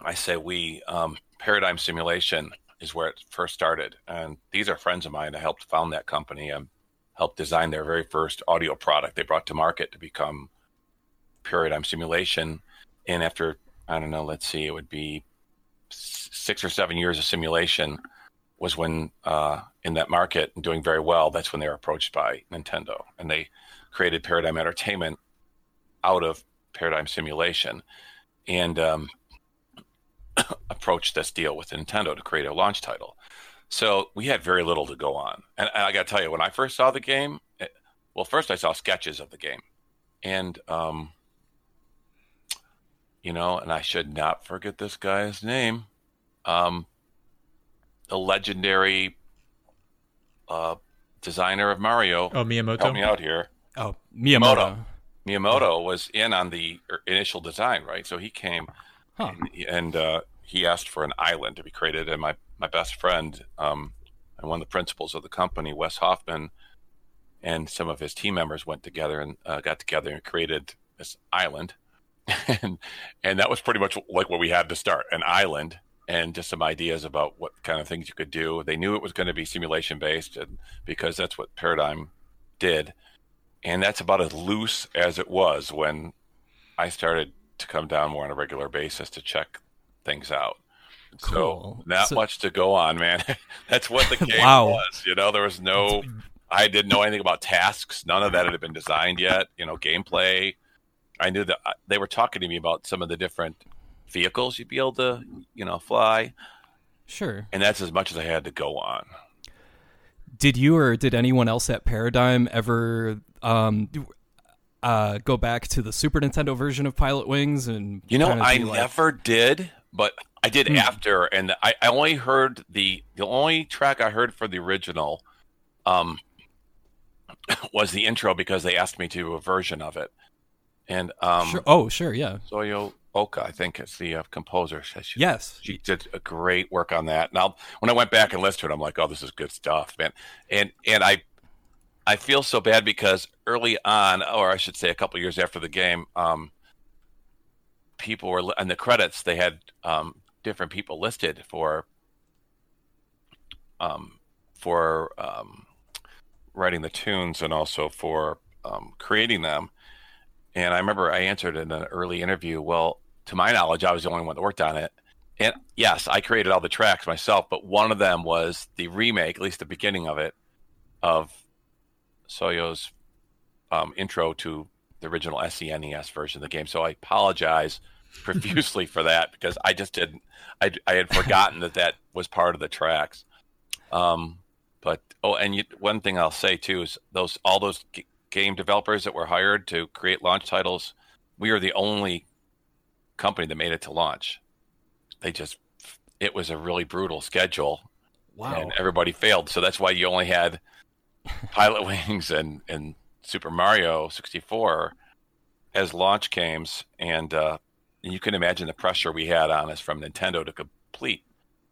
S3: I say we, um, Paradigm Simulation is where it first started. And these are friends of mine that helped found that company and helped design their very first audio product they brought to market to become Paradigm Simulation. And after, I don't know, let's see, it would be six or seven years of simulation was when uh, in that market and doing very well. That's when they were approached by Nintendo, and they created Paradigm Entertainment out of Paradigm Simulation, and um, approached this deal with Nintendo to create a launch title. So we had very little to go on, and I got to tell you, when I first saw the game, it, well, first I saw sketches of the game, and um, you know, and I should not forget this guy's name. Um, the legendary uh, designer of Mario.
S1: Oh, Miyamoto.
S3: Help me out here.
S2: Oh, Miyamoto.
S3: Miyamoto was in on the er, initial design, right? So he came
S2: Huh.
S3: and uh, he asked for an island to be created. And my, my best friend um, and one of the principals of the company, Wes Hoffman, and some of his team members went together and uh, got together and created this island. and and that was pretty much like what we had to start an island and just some ideas about what kind of things you could do. They knew it was going to be simulation based, and because that's what Paradigm did, and that's about as loose as it was when I started to come down more on a regular basis to check things out.
S2: Cool.
S3: So not
S2: So-
S3: much to go on, man. that's what the game
S2: Wow.
S3: was. You know, there was no. I didn't know anything about tasks. None of that had been designed yet. You know, gameplay. I knew that uh, they were talking to me about some of the different vehicles you'd be able to, you know, fly,
S2: Sure.
S3: and that's as much as I had to go on.
S2: Did you or did anyone else at Paradigm ever um, uh, go back to the Super Nintendo version of Pilot Wings? And
S3: You know, I
S2: like-
S3: never did, but I did
S2: Hmm.
S3: after, and I, I only heard the the only track I heard for the original, um, was the intro because they asked me to do a version of it, and um,
S2: Sure. Oh, sure, yeah,
S3: Soyo Oka, I think is the uh, composer. She,
S2: yes,
S3: she did a great work on that. Now, when I went back and listened to it, I'm like, oh, this is good stuff, man. And and I I feel so bad because early on, or I should say, a couple years after the game, um, people were in the credits. They had um, different people listed for um, for um, writing the tunes and also for um, creating them. And I remember I answered in an early interview, well, to my knowledge, I was the only one that worked on it. And yes, I created all the tracks myself, but one of them was the remake, at least the beginning of it, of Soyo's um, intro to the original SNES version of the game. So I apologize profusely for that because I just didn't. I, I had forgotten that that was part of the tracks. Um, but oh, and you, one thing I'll say too is those all those g- game developers that were hired to create launch titles, we are the only company that made it to launch. They just it was a really brutal schedule
S2: wow,
S3: and everybody failed. So that's why you only had Pilot Wings and and Super Mario 64 as launch games, and uh, you can imagine the pressure we had on us from Nintendo to complete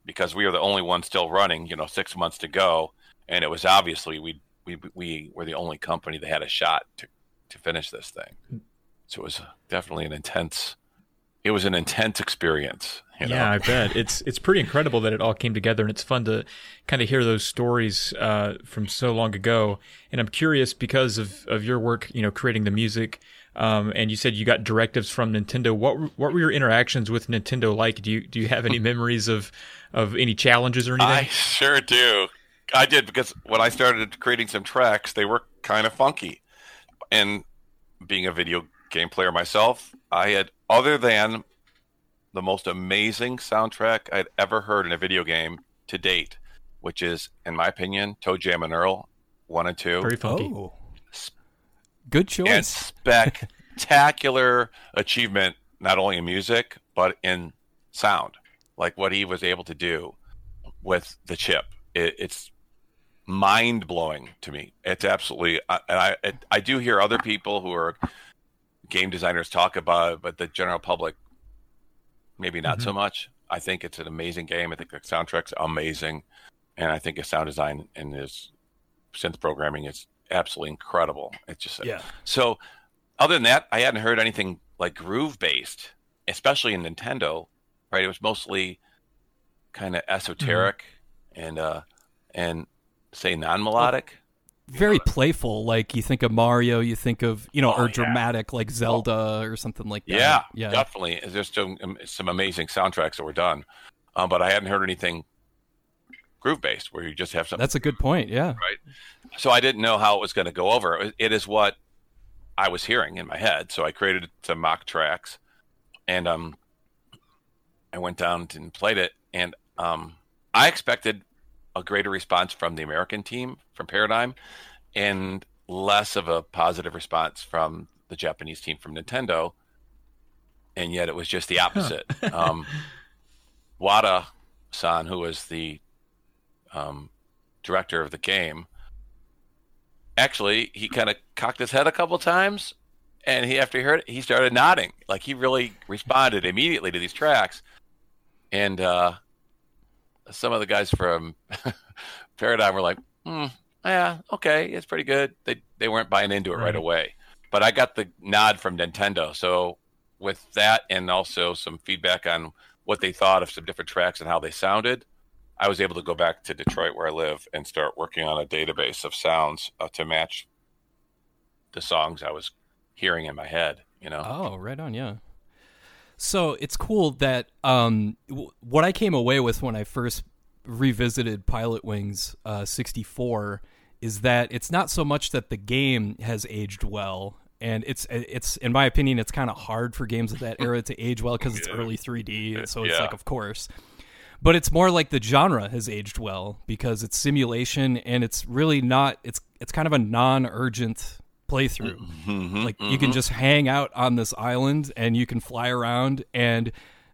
S3: because we were the only one still running. You know, six months to go, and it was obviously we we we were the only company that had a shot to to finish this thing. So it was definitely an intense. It was an intense experience. You know?
S1: Yeah, I bet it's it's pretty incredible that it all came together, and it's fun to kind of hear those stories uh, from so long ago. And I'm curious because of, of your work, you know, creating the music, um, and you said you got directives from Nintendo. What were- what were your interactions with Nintendo like? Do you do you have any memories of of any challenges or anything?
S3: I sure do. I did because when I started creating some tracks, they were kind of funky. And being a video game player myself, I had, other than the most amazing soundtrack I'd ever heard in a video game to date, which is, in my opinion, ToeJam and Earl 1 and 2.
S1: Very funky.
S2: oh, good choice.
S3: and spectacular achievement, not only in music, but in sound. Like what he was able to do with the chip. It, it's mind blowing to me. It's absolutely, I- and I, it, I do hear other people who are game designers talk about it, but the general public, maybe not so much. I think it's an amazing game. I think the soundtrack's amazing. And I think his sound design and his synth programming is absolutely incredible. It's just
S2: yeah,
S3: so, other than that, I hadn't heard anything like groove based, especially in Nintendo. Right? It was mostly kind of esoteric and uh and say non melodic.
S2: Very playful. Like you think of Mario, you think of you know,
S3: Oh,
S2: or
S3: yeah.
S2: dramatic like Zelda or something like that.
S3: yeah,
S2: yeah.
S3: definitely. There's some some amazing soundtracks that were done, um, but I hadn't heard anything groove based where you just have something.
S2: That's a good point. Yeah. Right.
S3: So I didn't know how it was going to go over. It- It is what I was hearing in my head. So I created some mock tracks, and um, I went down and played it, and um, I expected a greater response from the American team from Paradigm, and less of a positive response from the Japanese team from Nintendo. And yet it was just the opposite. um, Wada san, who was the um, director of the game, actually he kind of cocked his head a couple times, and he after he heard it, he started nodding, like he really responded immediately to these tracks. And uh, some of the guys from Paradigm were like, hmm, "Yeah, okay, it's pretty good." They they weren't buying into it right
S1: Right.
S3: away, but I got the nod from Nintendo. So with that, and also some feedback on what they thought of some different tracks and how they sounded, I was able to go back to Detroit where I live and start working on a database of sounds uh, to match the songs I was hearing in my head. You know,
S2: Oh, right on, yeah. So it's cool that um, w- what I came away with when I first revisited Pilot Wings uh, 64 is that it's not so much that the game has aged well, and it's it's in my opinion it's kind of hard for games of that era to age well because it's early 3D, so it's
S3: Yeah.
S2: like of course. but it's more like the genre has aged well because it's simulation and it's really not. It's it's kind of a non-urgent playthrough.
S3: Mhm,
S2: Like you can
S3: mhm.
S2: just hang out on this island and you can fly around and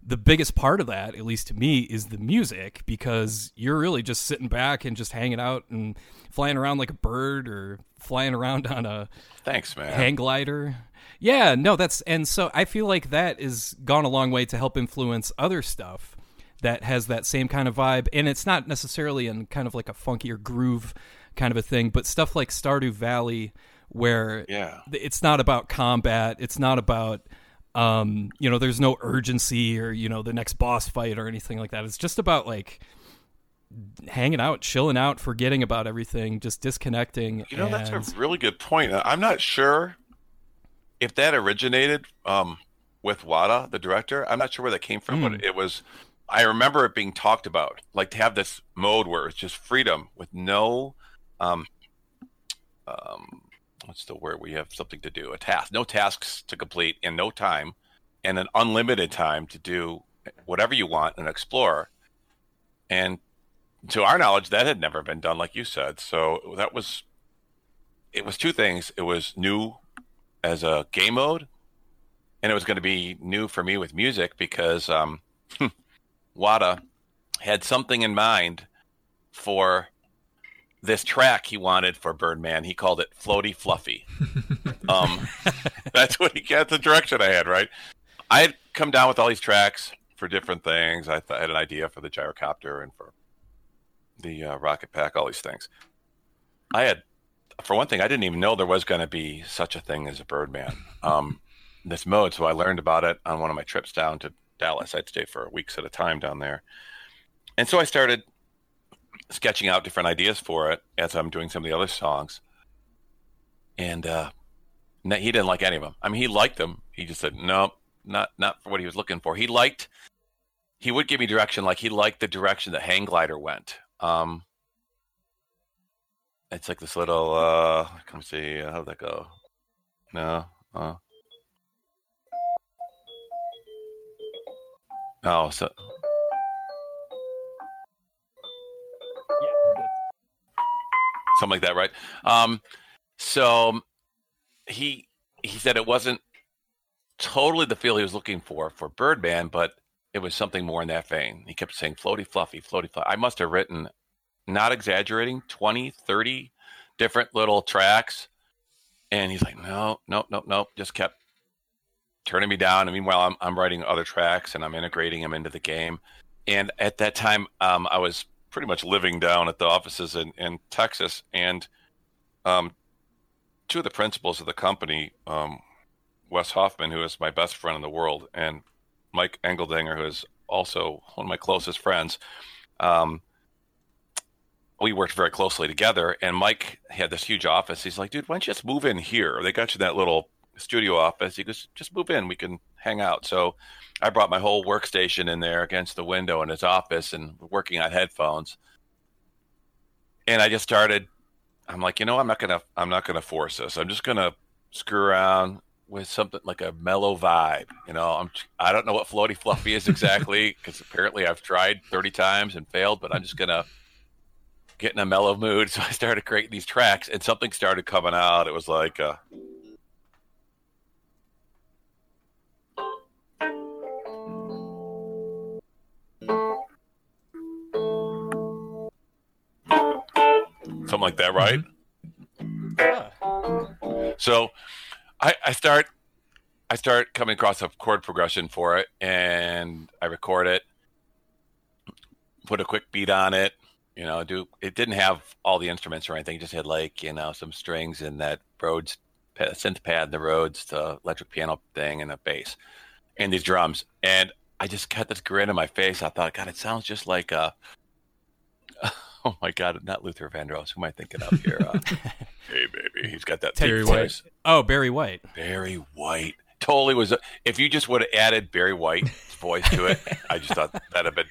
S2: the biggest part of that, at least to me, is the music because you're really just sitting back and just hanging out and flying around like a bird or flying around on a
S3: Thanks, man.
S2: hang glider. Yeah, no, that's and so I feel like that is gone a long way to help influence other stuff that has that same kind of vibe, and it's not necessarily in kind of like a funkier groove kind of a thing, but stuff like Stardew Valley, where
S3: Yeah.
S2: it's not about combat, it's not about um, you know, there's no urgency or you know the next boss fight or anything like that. It's just about like hanging out, chilling out, forgetting about everything, just disconnecting.
S3: You know, that's a really good point. I'm not sure if that originated um, with Wada, the director. I'm not sure where that came from,
S2: Hmm.
S3: but it was. I remember it being talked about, like to have this mode where it's just freedom with no, um, um, what's the word? We have something to do, a task, no tasks to complete in no time, and an unlimited time to do whatever you want and explore. And to our knowledge, that had never been done, like you said. So that was it was two things. It was new as a game mode, and it was going to be new for me with music because um, Wada had something in mind for this track he wanted for Birdman. He called it "Floaty Fluffy." um, that's what he got. The direction I had. Right, I had come down with all these tracks for different things. I, th- I had an idea for the gyrocopter and for the uh, rocket pack, all these things. I had, for one thing, I didn't even know there was going to be such a thing as a Birdman, um, this mode. So I learned about it on one of my trips down to Dallas. I'd stay for weeks at a time down there, and so I started sketching out different ideas for it as I'm doing some of the other songs. And uh, he didn't like any of them. I mean, he liked them. He just said no, not not for what he was looking for. He liked. He would give me direction, like he liked the direction that Hang Glider went. Um, it's like this little. uh Come see, uh, how'd that go? No. Uh, oh, so something like that, right? Um, so he he said it wasn't totally the feel he was looking for for Birdman, but it was something more in that vein. He kept saying floaty fluffy, floaty fluffy. I must have written, not exaggerating, 20, 30 different little tracks. And he's like, no, no, no, no. Just kept turning me down. And meanwhile, I'm, I'm writing other tracks and I'm integrating them into the game. And at that time, um, I was pretty much living down at the offices in, in Texas. And um, two of the principals of the company, um, Wes Hoffman, who is my best friend in the world, and Mike Engeldinger, who is also one of my closest friends, um, we worked very closely together. And Mike had this huge office. He's like, dude, why don't you just move in here? They got you that little studio office. He goes, just move in. We can hang out. So I brought my whole workstation in there against the window in his office and working on headphones. And I just started. I'm like, you know, I'm not gonna, I'm not gonna force this. I'm just gonna screw around with something like a mellow vibe. You know, I'm, I don't know what floaty fluffy is exactly because apparently I've tried 30 times and failed, but I'm just gonna get in a mellow mood. So I started creating these tracks, and something started coming out. It was like, uh, something like that, right?
S2: Yeah.
S3: So I, I start I start coming across a chord progression for it and I record it, put a quick beat on it, you know, do it didn't have all the instruments or anything, it just had like, you know, some strings and that Rhodes synth pad, the Rhodes, the electric piano thing and a bass and these drums. And I just got this grin on my face. I thought, God, it sounds just like uh oh my god, not Luther Vandross. Who am I thinking of here? Uh, hey baby, he's got that
S2: Terry White.
S3: voice.
S2: Oh, Barry White.
S3: Barry White. Totally was. If you just would have added Barry White's voice to it, I just thought that'd have been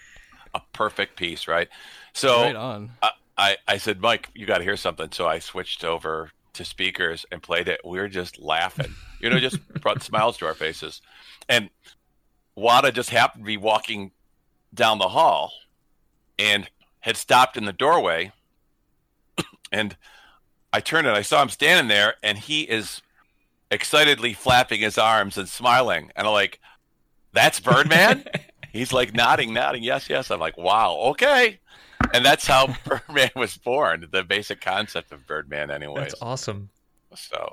S3: a perfect piece, right? So
S2: right on.
S3: I, I, I said, Mike, you got to hear something. So I switched over to speakers and played it. We were just laughing, you know, just brought smiles to our faces. And Wada just happened to be walking down the hall and had stopped in the doorway. and I turned and I saw him standing there, and he is excitedly flapping his arms and smiling. And I'm like, "That's Birdman." He's like nodding, nodding, yes, yes. I'm like, "Wow, okay." And that's how Birdman was born. The basic concept of Birdman, anyway.
S1: That's awesome.
S3: So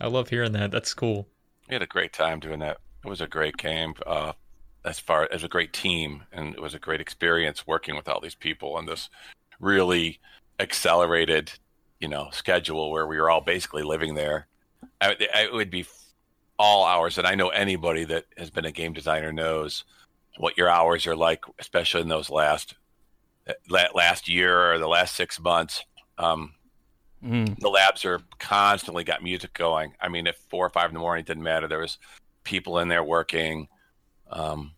S1: I love hearing that. That's cool.
S3: we had a great time doing that. It was a great game. Uh, as far as a great team, and it was a great experience working with all these people on this really accelerated, you know, schedule where we were all basically living there. I, I, it would be all hours, and I know anybody that has been a game designer knows what your hours are like, especially in those last last year or the last six months. Um,
S2: Mm.
S3: the labs are constantly got music going. I mean, at four or five in the morning, it didn't matter. There was people in there working, um,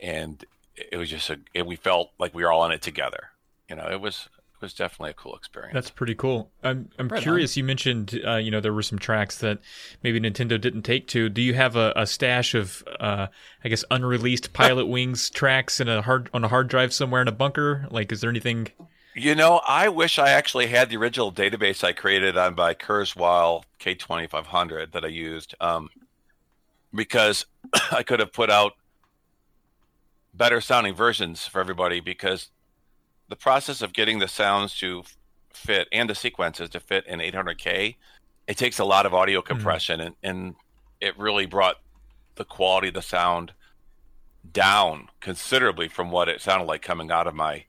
S3: and it was just a. It, we felt like we were all in it together. You know, it was it was definitely a cool experience.
S1: That's pretty cool. I'm I'm
S2: Right on.
S1: curious. You mentioned uh, you know there were some tracks that maybe Nintendo didn't take to. Do you have a, a stash of uh, I guess unreleased Pilot Wings tracks in a hard on a hard drive somewhere in a bunker? Like, is there anything?
S3: You know, I wish I actually had the original database I created on by Kurzweil K2500 that I used, um, because I could have put out better sounding versions for everybody. Because the process of getting the sounds to fit and the sequences to fit in 800K, it takes a lot of audio compression, and, and it really brought the quality of the sound down considerably from what it sounded like coming out of my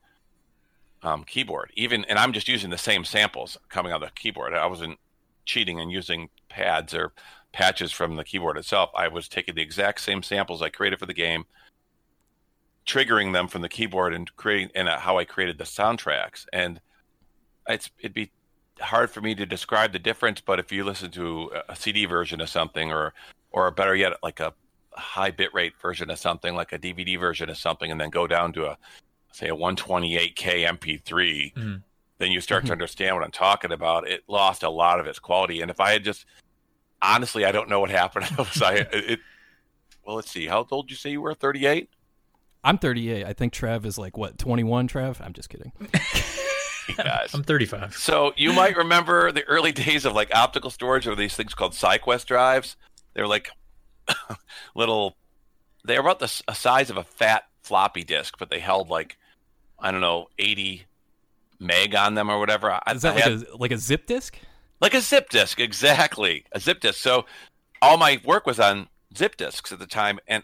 S3: um, keyboard. Even and I'm just using the same samples coming out of the keyboard. I wasn't cheating and using pads or patches from the keyboard itself. I was taking the exact same samples I created for the game, triggering them from the keyboard and creating and uh, how I created the soundtracks. And it's it'd be hard for me to describe the difference, but if you listen to a CD version of something or or better yet like a high bitrate version of something like a DVD version of something and then go down to a say a 128k MP3
S1: Mhm.
S3: then you start to understand what I'm talking about. It lost a lot of its quality, and if I had just honestly, I don't know what happened. I was I it. Well, let's see. How old did you say you were? 38.
S2: I'm 38. I think Trav is like what 21. Trav, I'm just kidding.
S3: Guys.
S1: I'm 35.
S3: So you might remember the early days of like optical storage or these things called SyQuest drives. They were like little. They were about the s- a size of a fat floppy disk, but they held like I don't know 80 meg on them or whatever.
S2: Is that
S3: I
S2: like
S3: had-
S2: a like a zip disk?
S3: Like a zip disk exactly a zip disk so all my work was on zip disks at the time and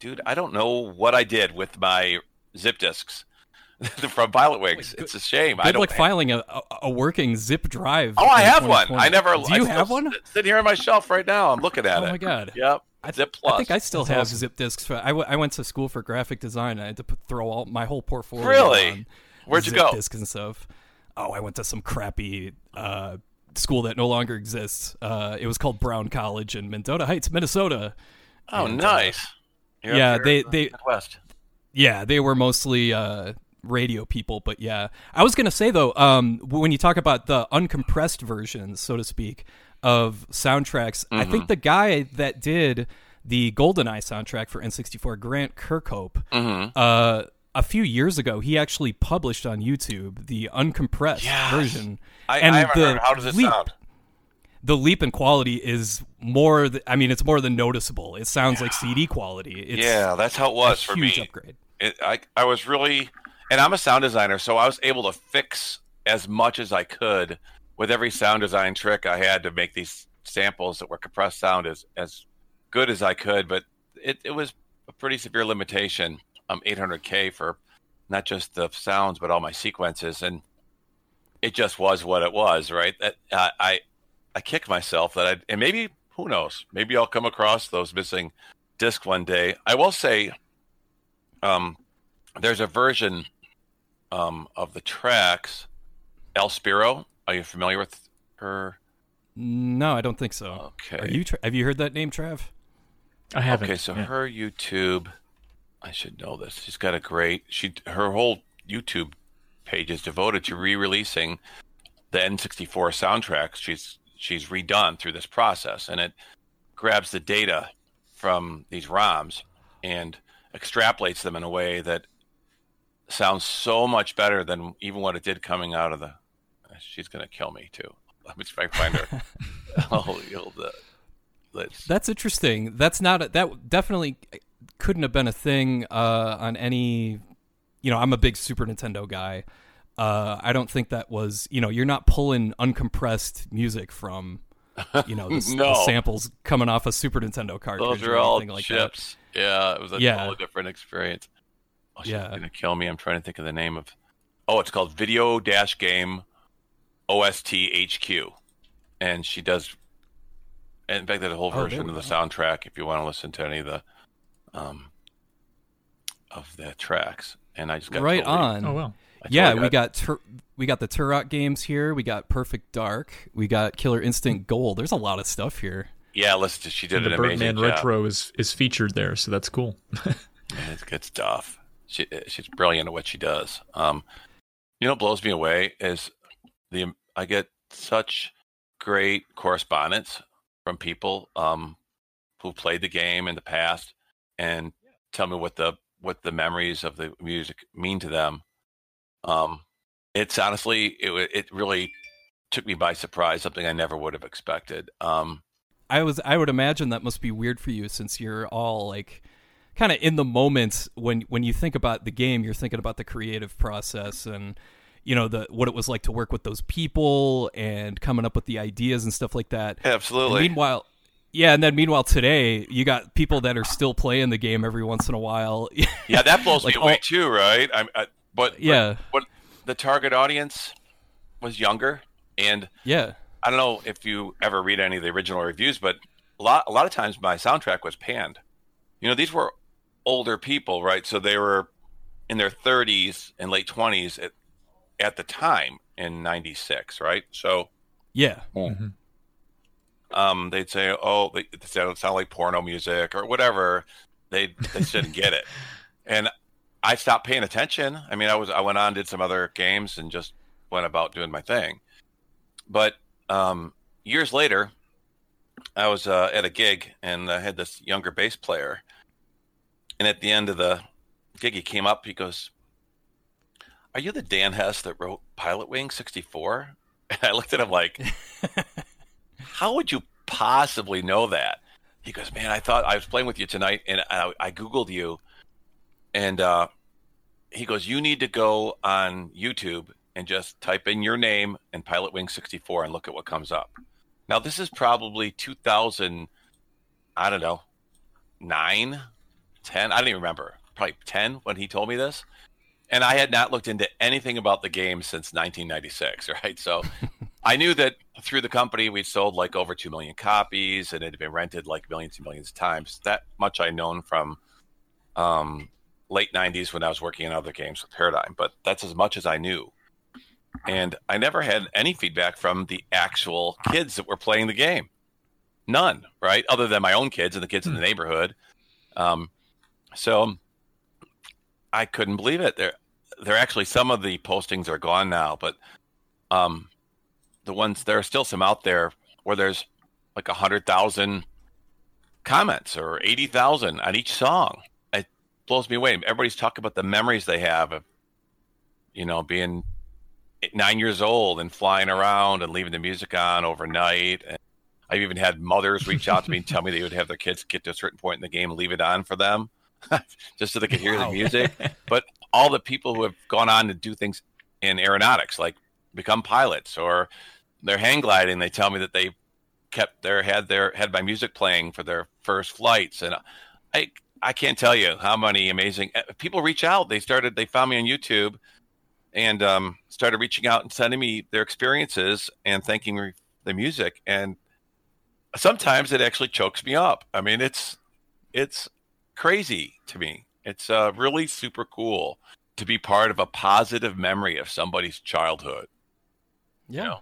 S3: dude i don't know what i did with my zip disks from pilot wings it's a shame i
S2: Good
S3: don't
S2: luck filing a, a, working zip drive.
S3: oh i have one i never
S2: Do you
S3: I
S2: have one?
S3: sitting here on my shelf right now i'm looking at
S2: Oh
S3: it Oh
S2: my god.
S3: yep
S2: I,
S3: zip plus
S2: I think I still
S1: That's
S2: have
S1: awesome.
S2: zip disks. For, I, w- I went to school for graphic design. And I had to put, throw all my whole portfolio.
S3: Really? Where'd you go?
S2: Disks and stuff. Oh, I went to some crappy uh, school that no longer exists. Uh, it was called Brown College in Mendota Heights, Minnesota.
S3: oh
S2: And, uh,
S3: nice You're
S2: yeah, they-
S3: the
S2: they-
S3: Midwest.
S2: Yeah, they were mostly uh, radio people, but yeah, I was gonna say though, um, when you talk about the uncompressed versions, so to speak, of soundtracks, I think the guy that did the GoldenEye soundtrack for N64, Grant Kirkhope, uh, a few years ago, he actually published on YouTube the uncompressed
S3: Yes.
S2: version,
S3: I,
S2: and
S3: I haven't
S2: the
S3: heard how does it
S2: leap-
S3: sound
S2: the leap in quality is more. Th- I mean, it's more than noticeable. It sounds like CD quality. It's
S3: yeah that's how it was for
S2: huge
S3: me
S2: upgrade.
S3: it, I, I was really, and I'm a sound designer, so I was able to fix as much as I could with every sound design trick I had to make these samples that were compressed sound as, as good as I could. But it, it was a pretty severe limitation. Um, 800K for not just the sounds, but all my sequences. And it just was what it was, right? That uh, I, I kick myself that I, and maybe, who knows, maybe I'll come across those missing disc one day. I will say, um, there's a version um, of the tracks. El Spiro, are you familiar with her?
S2: No, I don't think so.
S3: Okay.
S2: Are you? Tra- have you heard that name, Trav?
S1: I haven't.
S3: Okay, so
S1: Yeah.
S3: her YouTube, I should know this. She's got a great. She her whole YouTube page is devoted to re-releasing the N64 soundtracks. She's she's redone through this process, and it grabs the data from these ROMs and extrapolates them in a way that sounds so much better than even what it did coming out of the. She's gonna kill me too. Let me try to find her. oh, you'll, uh, let's.
S2: That's interesting. That's not a, that definitely couldn't have been a thing uh, on any. You know, I'm a big Super Nintendo guy. Uh, I don't think that was. You know, you're not pulling uncompressed music from. You know, the,
S3: No.
S2: the samples coming off a Super Nintendo cartridge.
S3: Those
S2: or
S3: are all
S2: anything like that.
S3: chips. Yeah, it was a
S2: Yeah.
S3: totally different experience. Oh, she's
S2: Yeah.
S3: gonna kill me. I'm trying to think of the name of. Oh, it's called Video Dash Game OST HQ, and she does. and In fact, there's a whole
S2: Oh,
S3: version of the soundtrack if you want to listen to any of the, um, of the tracks. And I just got
S2: Right
S3: totally-
S2: on.
S1: Oh well.
S3: I
S2: yeah,
S3: totally
S2: we got tur- we got the Turok games here. We got Perfect Dark. We got Killer Instinct Gold. There's a lot of stuff here.
S3: Yeah, listen to she did
S1: And the
S3: an amazing
S1: Birdman
S3: job.
S1: retro is is featured there, so that's cool.
S3: Man, it's good stuff. She she's brilliant at what she does. Um, you know, what blows me away is the I get such great correspondence from people um, who played the game in the past and tell me what the what the memories of the music mean to them. Um, it's honestly it it really took me by surprise. Something I never would have expected. Um,
S2: I was I would imagine that must be weird for you since you're all like kind of in the moment when when you think about the game, you're thinking about the creative process and you know the what it was like to work with those people and coming up with the ideas and stuff like that. And
S3: absolutely.
S2: meanwhile, yeah, and then meanwhile today you got people that are still playing the game every once in a while.
S3: Yeah, that blows
S2: Like
S3: me away
S2: all-
S3: too, right? I, I, but
S2: Yeah.
S3: but, but the target audience was younger, and
S2: yeah.
S3: I don't know if you ever read any of the original reviews, but a lot a lot of times my soundtrack was panned. You know, these were older people, right? So they were in their 30s and late 20s at, at the time in 96, right? So
S2: Yeah. Mm-hmm.
S3: Um, they'd say, "Oh, they, sound, sound like porno music or whatever." They they didn't get it, and I stopped paying attention. I mean, I was I went on did some other games and just went about doing my thing. But um, years later, I was uh, at a gig and I had this younger bass player, and at the end of the gig, he came up. He goes, "Are you the Dan Hess that wrote Pilot Wing '64?" And I looked at him like how would you possibly know that? He goes, man, I thought I was playing with you tonight, and I, I googled you, and uh, he goes, you need to go on YouTube and just type in your name and Pilot Wing 64 and look at what comes up. Now this is probably 2000, I don't know, nine, 10, I don't even remember, probably 10 when he told me this. And I had not looked into anything about the game since 1996, right? So I knew that through the company we'd sold like over 2 million copies and it had been rented like millions and millions of times. That much I known from um, late 90s when I was working on other games with Paradigm, but that's as much as I knew. And I never had any feedback from the actual kids that were playing the game. None, right? Other than my own kids and the kids in the neighborhood. Um, so I couldn't believe it. There, there actually some of the postings are gone now, but um, the ones there are still some out there where there's like a hundred thousand comments or eighty thousand on each song. It blows me away. Everybody's talking about the memories they have of, you know, being nine years old and flying around and leaving the music on overnight. And I've even had mothers reach out to me and tell me they would have their kids get to a certain point in the game and leave it on for them, just so they could hear the music. But all the people who have gone on to do things in aeronautics, like become pilots or they're hang gliding, they tell me that they kept their had their had my music playing for their first flights, and I I can't tell you how many amazing eh, people reach out. They started they found me on YouTube and um, started reaching out and sending me their experiences and thanking me the music and sometimes it actually chokes me up. I mean, it's it's crazy to me. It's uh, really super cool to be part of a positive memory of somebody's childhood.
S2: Yeah.
S3: know?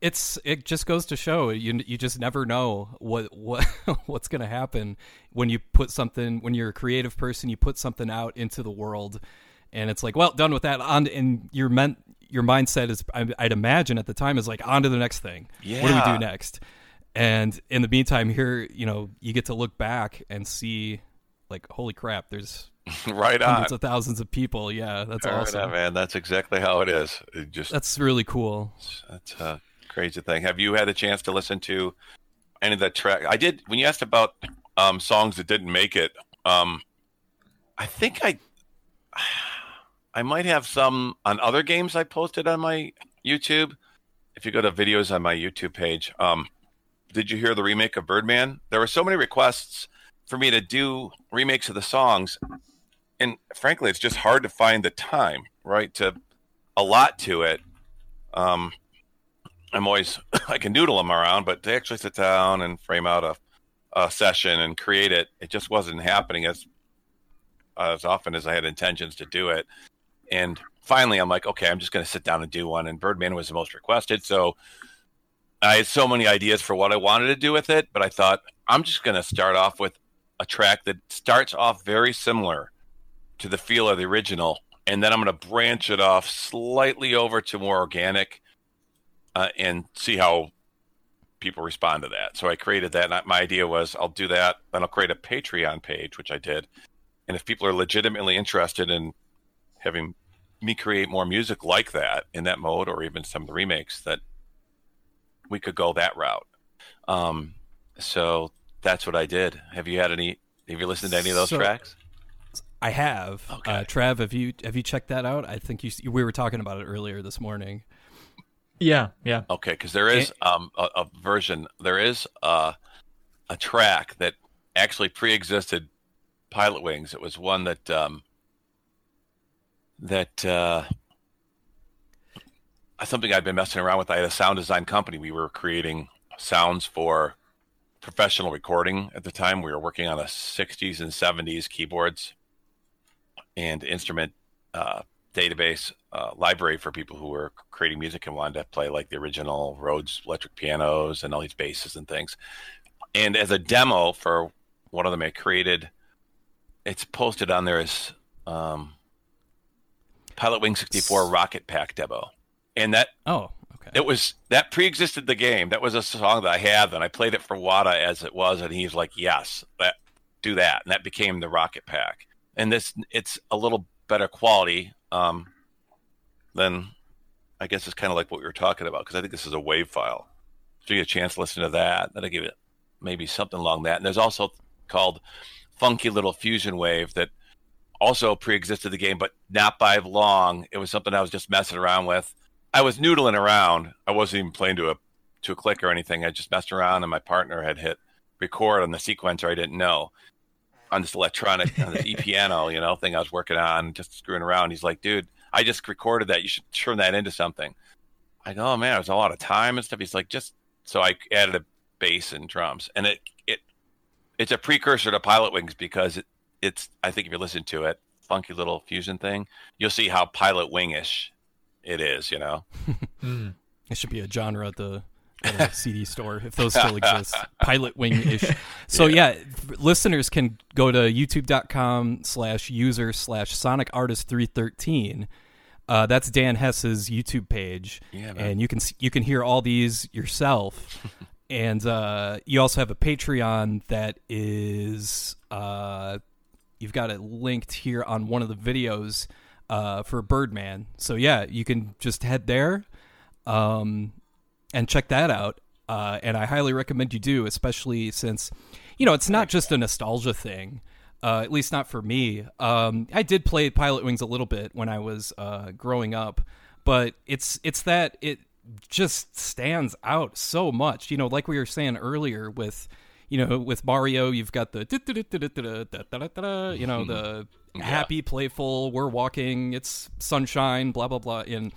S2: It's it just goes to show you you just never know what what what's going to happen when you put something when you're a creative person you put something out into the world and it's like well done with that on and your meant your mindset is I'd imagine at the time is like on to the next thing. Yeah. What do we do next? And in the meantime here, you know, you get to look back and see like holy crap, there's
S3: right on.
S2: hundreds of thousands of people. Yeah, that's
S3: Right
S2: awesome.
S3: on, man. That's exactly how it is. It just
S2: That's really cool.
S3: That's a crazy thing. Have you had a chance to listen to any of that track? I did when you asked about um, songs that didn't make it. Um, I think I I might have some on other games I posted on my YouTube. If you go to videos on my YouTube page, um, did you hear the remake of Birdman? There were so many requests for me to do remakes of the songs, and frankly, it's just hard to find the time, right? To a lot to it. Um, I'm always I can doodle them around, but to actually sit down and frame out a, a session and create it, it just wasn't happening as as often as I had intentions to do it. And finally, I'm like, okay, I'm just going to sit down and do one. And Birdman was the most requested, so I had so many ideas for what I wanted to do with it. But I thought I'm just going to start off with a track that starts off very similar to the feel of the original, and then I'm going to branch it off slightly over to more organic uh, and see how people respond to that. So I created that. And my idea was I'll do that, then I'll create a Patreon page, which I did. And if people are legitimately interested in having me create more music like that in that mode, or even some of the remakes, that we could go that route. Um, so that's what I did. Have you had any? Have you listened to any of those
S2: So-
S3: tracks?
S2: I have.
S3: Okay.
S2: Uh, Trav, have you have you checked that out? I think you we were talking about it earlier this morning.
S1: Yeah, yeah.
S3: Okay, because there is um, a, a version, there is a, a track that actually pre-existed Pilot Wings. It was one that um, that uh, something I'd been messing around with. I had a sound design company. We were creating sounds for professional recording at the time. We were working on the 60s and 70s keyboards and instrument uh, database uh, library for people who were creating music and wanted to play like the original Rhodes electric pianos and all these basses and things. And as a demo for one of them, I created. It's posted on there as um, Pilot Wing 64 Rocket Pack demo, and that
S2: Oh, okay.
S3: it was that pre-existed the game. That was a song that I had, and I played it for Wada as it was, and he's like, "Yes, that do that," and that became the Rocket Pack. And this, it's a little better quality um, than I guess it's kind of like what we were talking about because I think this is a wave file. So you get a chance to listen to that. That'll give it maybe something along that. And there's also called Funky Little Fusion Wave that also pre-existed the game, but not by long. It was something I was just messing around with. I was noodling around. I wasn't even playing to a to a click or anything. I just messed around, and my partner had hit record on the sequencer I didn't know on this electronic on this e piano, you know, thing I was working on, just screwing around. He's like, "Dude, I just recorded that. You should turn that into something." I go, "Oh man, it was a lot of time and stuff." He's like, "Just so I added a bass and drums, and it it it's a precursor to Pilot Wings because it it's I think if you listen to it, funky little fusion thing, you'll see how Pilot Wingish it is. You know,
S1: Mm.
S2: It should be a genre at the, the CD store if those still exist. Pilot wing ish. So yeah. listeners can go to youtube.com slash user slash Sonic Artist three thirteen. Uh, that's Dan Hess's YouTube page,
S3: Yeah,
S2: and you can you can hear all these yourself. and uh, you also have a Patreon that is uh, you've got it linked here on one of the videos uh, for Birdman. So yeah, you can just head there um, and check that out. Uh, and I highly recommend you do, especially since you know it's not just a nostalgia thing. Uh, at least not for me. Um, I did play Pilot Wings a little bit when I was uh, growing up, but it's it's that it just stands out so much. You know, like we were saying earlier with you know with Mario, you've got the you know the happy, playful, we're walking, it's sunshine, blah blah blah. And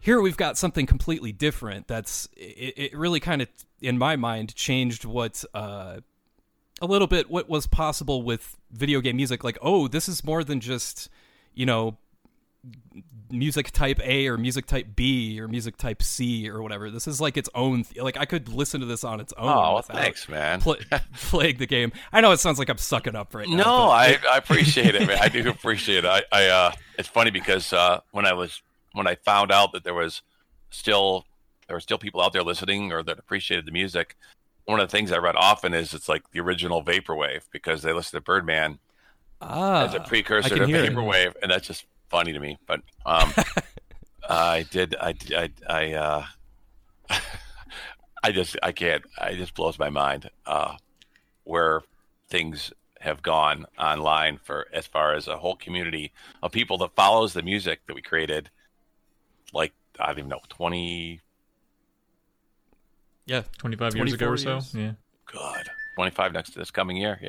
S2: here we've got something completely different. That's it. it really kind of, in my mind, changed what uh, a little bit what was possible with video game music. Like, oh, this is more than just you know music type A or music type B or music type C or whatever. This is like its own. Th- like I could listen to this on its own.
S3: oh, thanks, man.
S2: Pl- playing the game. I know it sounds like I'm sucking up right now.
S3: No,
S2: but
S3: I, I appreciate it, man. I do appreciate it. I, I uh, it's funny because uh, when I was when I found out that there was still there were still people out there listening or that appreciated the music, one of the things I read often is it's like the original vaporwave because they listen to Birdman,
S2: Ah,
S3: as a precursor to
S2: hear it.
S3: vaporwave, and that's just funny to me. But um, I did, I, I, I, uh, I just, I can't. I just blows my mind uh, where things have gone online for as far as a whole community of people that follows the music that we created. Like I don't even know, twenty,
S2: Yeah,
S1: 25 years ago or so.
S2: years.
S1: Yeah.
S3: good, twenty five next to this coming year.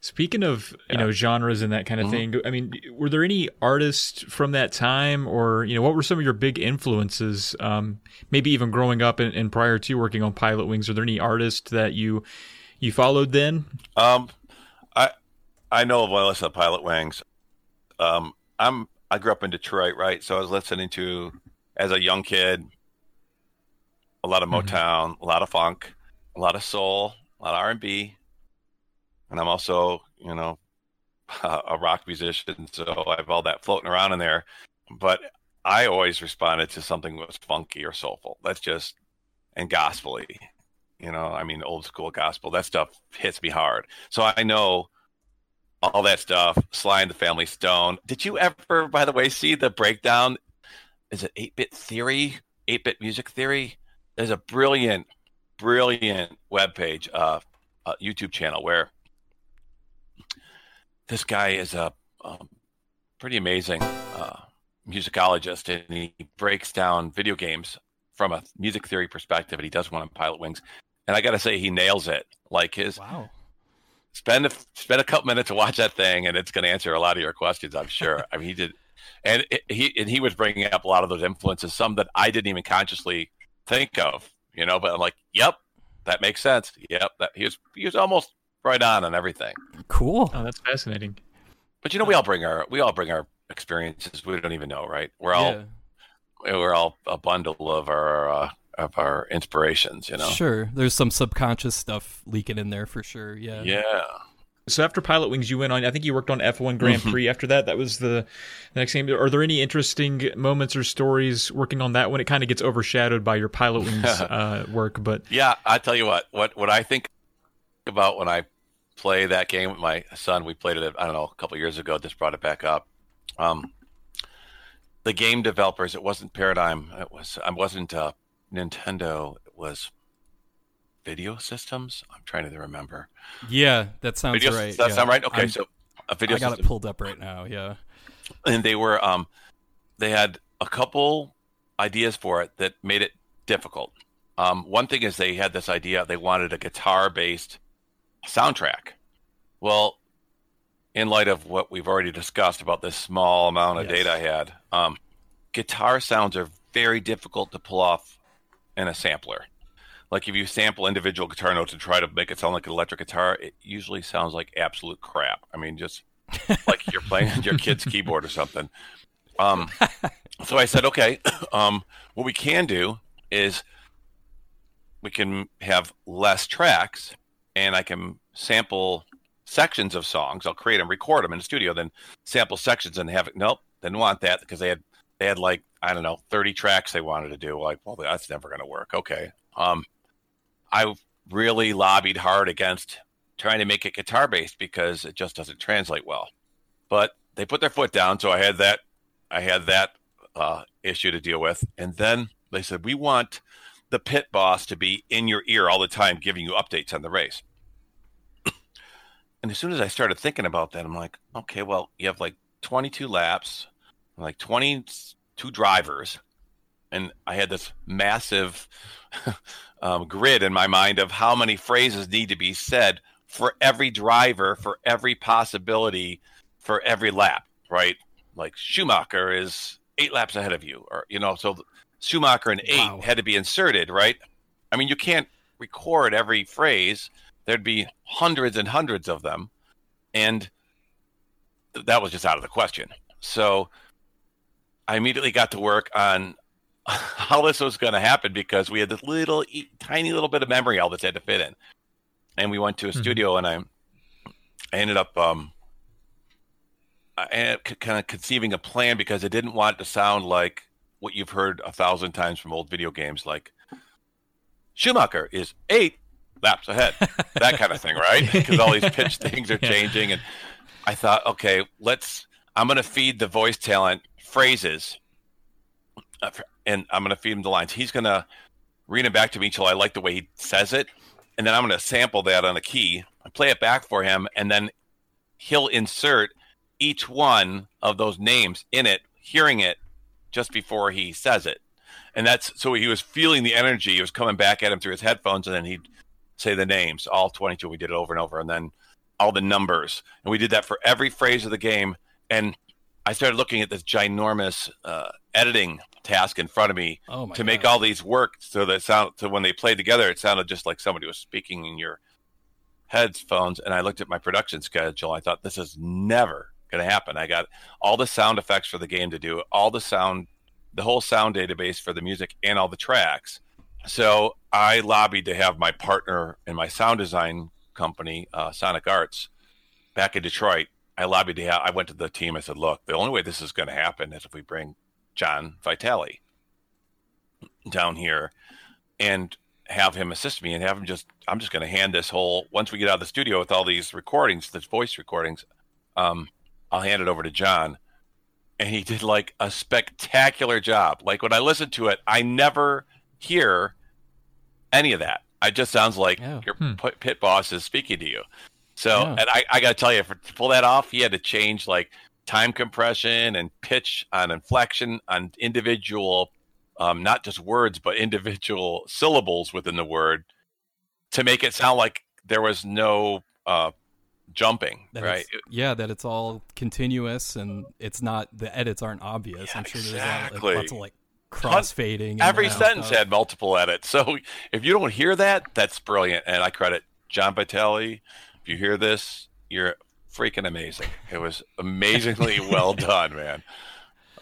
S1: Speaking of you
S3: Yeah.
S1: know genres and that kind of
S3: Mhm.
S1: thing, I mean, were there any artists from that time, or you know, what were some of your big influences? Um, maybe even growing up and, and prior to working on Pilot Wings, are there any artists that you you followed then?
S3: Um, I I know of Melissa Pilot Wings. Um, I'm I grew up in Detroit, right? So I was listening to as a young kid a lot of
S1: Mhm.
S3: Motown, a lot of funk, a lot of soul, a lot of R and B, and I'm also you know a rock musician, so I have all that floating around in there. But I always responded to something that was funky or soulful. That's just and gospely. You know, I mean, old school gospel. That stuff hits me hard. So I know all that stuff. Sly and the Family Stone. Did you ever, by the way, see the breakdown? Is it 8 bit theory? 8 bit music theory? There's a brilliant, brilliant webpage, uh, uh, YouTube channel where this guy is a pretty amazing uh, musicologist and he breaks down video games from a music theory perspective and he does one on Pilot Wings. And I got to say, he nails it. Like his,
S2: Wow.
S3: Spend a, spend a couple minutes to watch that thing, and it's going to answer a lot of your questions. I'm sure. I mean, he did, and it, he and he was bringing up a lot of those influences, some that I didn't even consciously think of. You know, but I'm like, yep, that makes sense. Yep, that he was he was almost right on on everything.
S2: Cool.
S1: Oh, that's fascinating.
S3: But you know, we all bring our we all bring our experiences. We don't even know, right? We're all
S2: Yeah.
S3: we're all a bundle of our uh, of our inspirations. You know.
S2: Sure. There's some subconscious stuff leaking in there for sure. Yeah.
S3: Yeah.
S1: So after Pilot Wings, you went on. I think you worked on F1 Grand
S3: Mhm.
S1: Prix. After that, that was the, the next game. Are there any interesting moments or stories working on that when it kind of gets overshadowed by your Pilot Wings uh, work? But
S3: Yeah, I tell you what, what what I think about when I play that game with my son, we played it I don't know a couple years ago, just brought it back up. Um, the game developers, it wasn't Paradigm, it was I wasn't uh, Nintendo, it was Video Systems. I'm trying to remember.
S2: Yeah, that sounds
S3: Video,
S2: right.
S3: Does that
S2: yeah.
S3: sound right? Okay,
S2: I'm-
S3: so a video
S2: I got
S3: system
S2: it pulled up right now. Yeah.
S3: and they were um they had a couple ideas for it that made it difficult um one thing is they had this idea they wanted a guitar based soundtrack well in light of what we've already discussed about this small amount of
S2: Yes.
S3: data i had um guitar sounds are very difficult to pull off in a sampler like if you sample individual guitar notes and try to make it sound like an electric guitar it usually sounds like absolute crap i mean just like you're playing on your kid's keyboard or something. Um, so I said, okay, um, what we can do is we can have less tracks, and I can sample sections of songs. I'll create them, record them in the studio, then sample sections and have it. Nope, didn't want that because they had they had like I don't know thirty tracks they wanted to do. Like, well, that's never going to work. Okay, um, I really lobbied hard against trying to make it guitar based because it just doesn't translate well. But they put their foot down, so I had that I had that uh, issue to deal with, and then they said we want the pit boss to be in your ear all the time, giving you updates on the race. and as soon as I started thinking about that, I'm like, okay, well, you have like 22 laps, like 22 drivers, and I had this massive um, grid in my mind of how many phrases need to be said for every driver, for every possibility, for every lap, right? Like Schumacher is eight laps ahead of you, or you know, so Schumacher and eight
S2: Wow.
S3: had to be inserted, right? I mean, you can't record every phrase. There'd be hundreds and hundreds of them, and th- that was just out of the question. So I immediately got to work on how this was going to happen because we had this little e- tiny little bit of memory all this had to fit in and we went to a
S1: Mhm.
S3: studio and i i ended up um I ended up c- kind of conceiving a plan because I didn't want it to sound like what you've heard a thousand times from old video games, like Schumacher is eight laps ahead, that kind of thing, right? Because all these pitch things are changing, and I thought, okay, let's. I'm going to feed the voice talent phrases, uh, and I'm going to feed him the lines. He's going to read it back to me until I like the way he says it, and then I'm going to sample that on a key, and play it back for him, and then he'll insert each one of those names in it, hearing it just before he says it. And that's so he was feeling the energy. It was coming back at him through his headphones, and then he'd say the names, all 22. We did it over and over, and then all the numbers. And we did that for every phrase of the game. And I started looking at this ginormous uh, editing task in front of me
S2: Oh
S3: to make
S2: God.
S3: all these work so that sound so when they played together it sounded just like somebody was speaking in your headphones. And I looked at my production schedule. I thought this is never going to happen. I got all the sound effects for the game to do all the sound the whole sound database for the music and all the tracks. So I lobbied to have my partner in my sound design company uh, Sonic Arts back in Detroit I lobbied to have I went to the team I said look the only way this is going to happen is if we bring John Vitale down here and have him assist me and have him just I'm just going to hand this whole once we get out of the studio with all these recordings, this voice recordings, um, I'll hand it over to John. And he did like a spectacular job. Like when I listen to it, I never hear any of that. It just sounds like
S2: Yeah.
S3: your
S1: Hmm.
S3: pit boss is speaking to you. So,
S2: Yeah.
S3: and I, I got to tell you, for, to pull that off, he had to change like time compression and pitch on inflection on individual, um, not just words, but individual syllables within the word to make it sound like there was no uh, jumping,
S2: That
S3: right?
S2: yeah, that it's all continuous and it's not the edits aren't obvious.
S3: Yeah,
S2: I'm sure
S3: exactly.
S2: there's like, lots of like crossfading.
S3: Every sentence
S2: stuff.
S3: had multiple edits. So if you don't hear that, that's brilliant. And I credit John Patelli. If you hear this, you're freaking amazing. It was amazingly well done, man.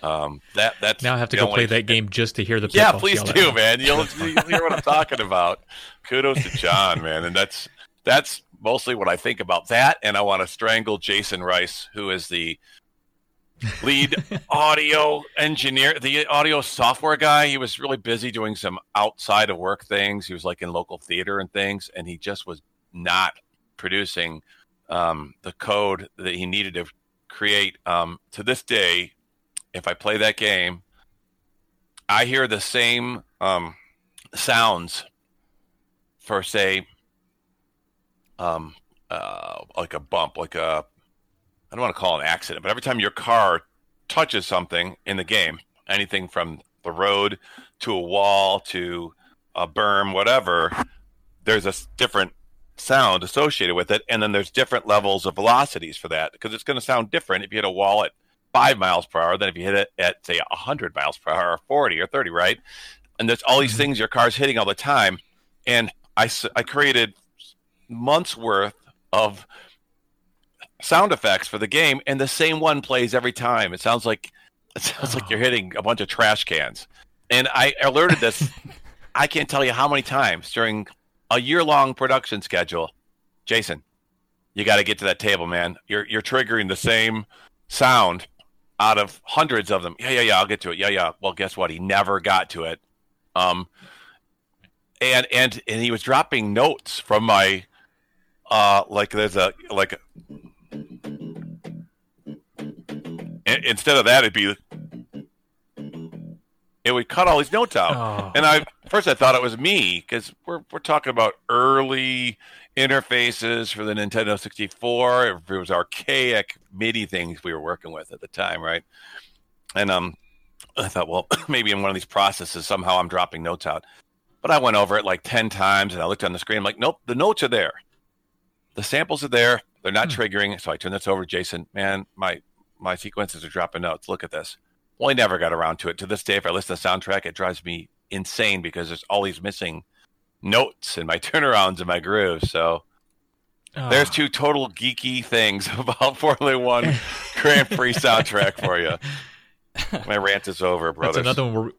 S3: Um, that that's
S1: Now I have to go
S3: only-
S1: play that game just to hear the.
S3: Yeah, please do,
S1: me.
S3: man. You'll, you'll hear what I'm talking about. Kudos to John, man. And that's that's mostly what I think about that. And I want to strangle Jason Rice, who is the lead audio engineer, the audio software guy. He was really busy doing some outside of work things. He was like in local theater and things, and he just was not producing um, the code that he needed to create. Um, to this day, if I play that game, I hear the same um, sounds for say, um, uh, like a bump, like a I don't want to call it an accident, but every time your car touches something in the game, anything from the road to a wall to a berm, whatever, there's a different sound associated with it, and then there's different levels of velocities for that because it's going to sound different if you hit a wall at five miles per hour than if you hit it at say 100 miles per hour or 40 or 30 right? And there's all these
S1: Mhm.
S3: things your car's hitting all the time and I, I created months worth of sound effects for the game and the same one plays every time. It sounds like it sounds like you're hitting a bunch of trash cans. And i alerted this i can't tell you how many times during a year-long production schedule. Jason you got to get to that table man. You're you're triggering the same sound out of hundreds of them. Yeah yeah yeah i'll get to it. Yeah yeah. Well guess what? He never got to it. Um and and and he was dropping notes from my uh like there's a like a, instead of that it'd be it would cut all these notes out
S1: Oh.
S3: and I first I thought it was me because we're we're talking about early interfaces for the Nintendo 64. It was archaic MIDI things we were working with at the time, right? And um, I thought, well, maybe in one of these processes somehow I'm dropping notes out. But I went over it like ten times, and I looked on the screen. I'm like, nope, the notes are there. The samples are there. They're not triggering. So I turned this over to Jason. Man, my my sequences are dropping notes. Look at this. Well, I never got around to it. To this day, if I listen to the soundtrack, it drives me insane because there's all these missing notes and my turnarounds and my grooves. So
S1: Oh.
S3: there's two total geeky things about Formula One Grand Prix soundtrack for you. My rant is over,
S1: That's another one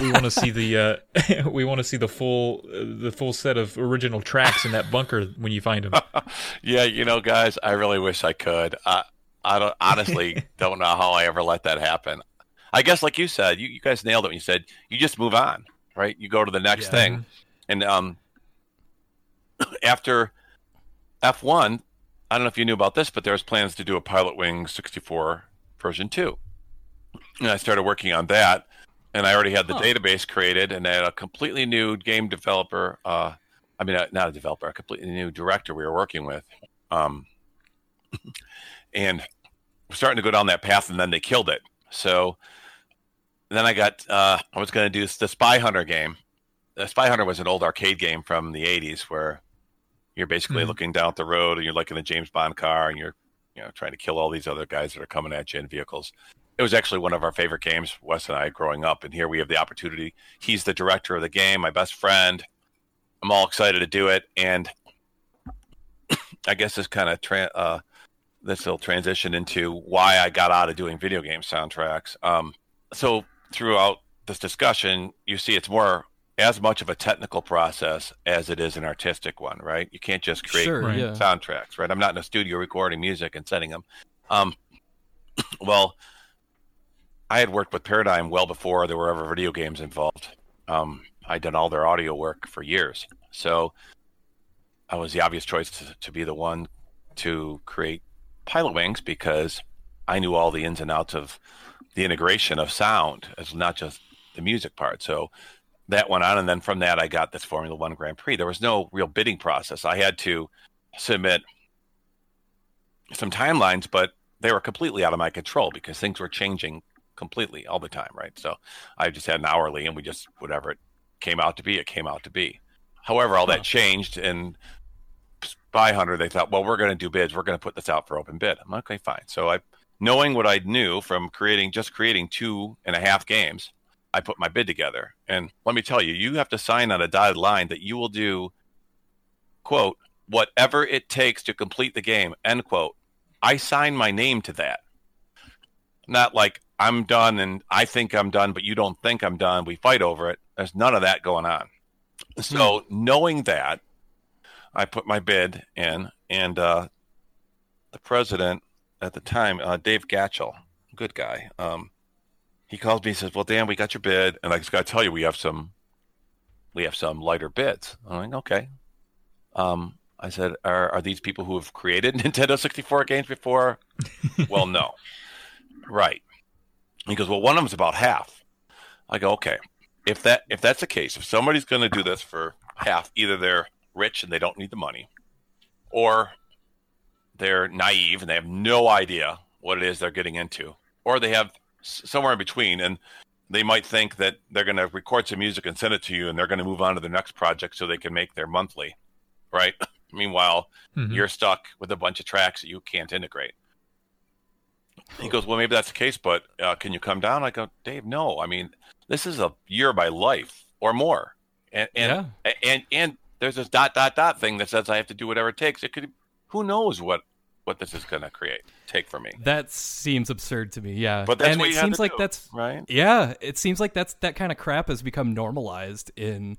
S1: we want to see the uh, we want to see the full uh, the full set of original tracks in that bunker when you find them.
S3: yeah, you know, guys, I really wish I could. I, I don't honestly don't know how I ever let that happen. I guess, like you said, you, you guys nailed it when you said you just move on, right? You go to the next
S2: Yeah.
S3: thing, and um, after F1, I don't know if you knew about this, but there was plans to do a Pilot Wing 64 version 2. And I started working on that, and I already had the
S2: Huh.
S3: database created, and I had a completely new game developer. Uh, I mean, uh, not a developer, a completely new director we were working with. Um, and we're starting to go down that path, and then they killed it. So then I got, uh, I was going to do the Spy Hunter game. The Spy Hunter was an old arcade game from the 80s where you're basically
S1: Mhm.
S3: looking down at the road and you're like in a James Bond car and you're, you know, trying to kill all these other guys that are coming at you in vehicles. It was actually one of our favorite games, Wes and I, growing up. And here we have the opportunity. He's the director of the game, my best friend. I'm all excited to do it. And I guess this kind of tra- uh, this will transition into why I got out of doing video game soundtracks. Um, so throughout this discussion, you see it's more as much of a technical process as it is an artistic one, right? You can't just create
S2: Sure,
S1: Right.
S2: yeah.
S3: soundtracks, right? I'm not in a studio recording music and sending them. Um, well, I had worked with Paradigm well before there were ever video games involved. Um, I'd done all their audio work for years, so I was the obvious choice to, to be the one to create Pilot Wings because I knew all the ins and outs of the integration of sound, as not just the music part. So that went on, and then from that, I got this Formula One Grand Prix. There was no real bidding process. I had to submit some timelines, but they were completely out of my control because things were changing completely all the time, right? So I just had an hourly, and we just whatever it came out to be, it came out to be. However, all that changed, and Spy Hunter, they thought, well, we're going to do bids. We're going to put this out for open bid. I'm like, okay, fine. So I, knowing what I knew from creating, just creating two and a half games, I put my bid together. And let me tell you, you have to sign on a dotted line that you will do, quote, whatever it takes to complete the game, end quote. I sign my name to that. Not like I'm done and I think I'm done, but you don't think I'm done. We fight over it. There's none of that going on. So knowing that, I put my bid in, and uh, the president at the time, uh, Dave Gatchel, good guy, um, he calls me. He says, "Well, Dan, we got your bid, and I just got to tell you, we have some, we have some lighter bids." I'm like, "Okay." Um, I said, "Are are these people who have created Nintendo 64 games before?" well, no. Right. He goes, "Well, one of them's about half." I go, "Okay." If that if that's the case, if somebody's going to do this for half, either they're rich and they don't need the money, or they're naive and they have no idea what it is they're getting into, or they have somewhere in between and they might think that they're going to record some music and send it to you and they're going to move on to the next project so they can make their monthly, right? Meanwhile,
S1: Mhm.
S3: you're stuck with a bunch of tracks that you can't integrate. He goes, well, maybe that's the case, but uh, can you come down? I go, Dave, no. I mean, this is a year of my life or more, and and
S2: yeah.
S3: and and there's this dot dot dot thing that says I have to do whatever it takes. It could, who knows what what this is going to create take for me,
S2: That seems absurd to me. Yeah.
S3: but that's
S2: and
S3: what
S2: it
S3: you have
S2: seems
S3: to
S2: like
S3: do,
S2: that's
S3: right.
S2: Yeah, it seems like that's that kind of crap has become normalized in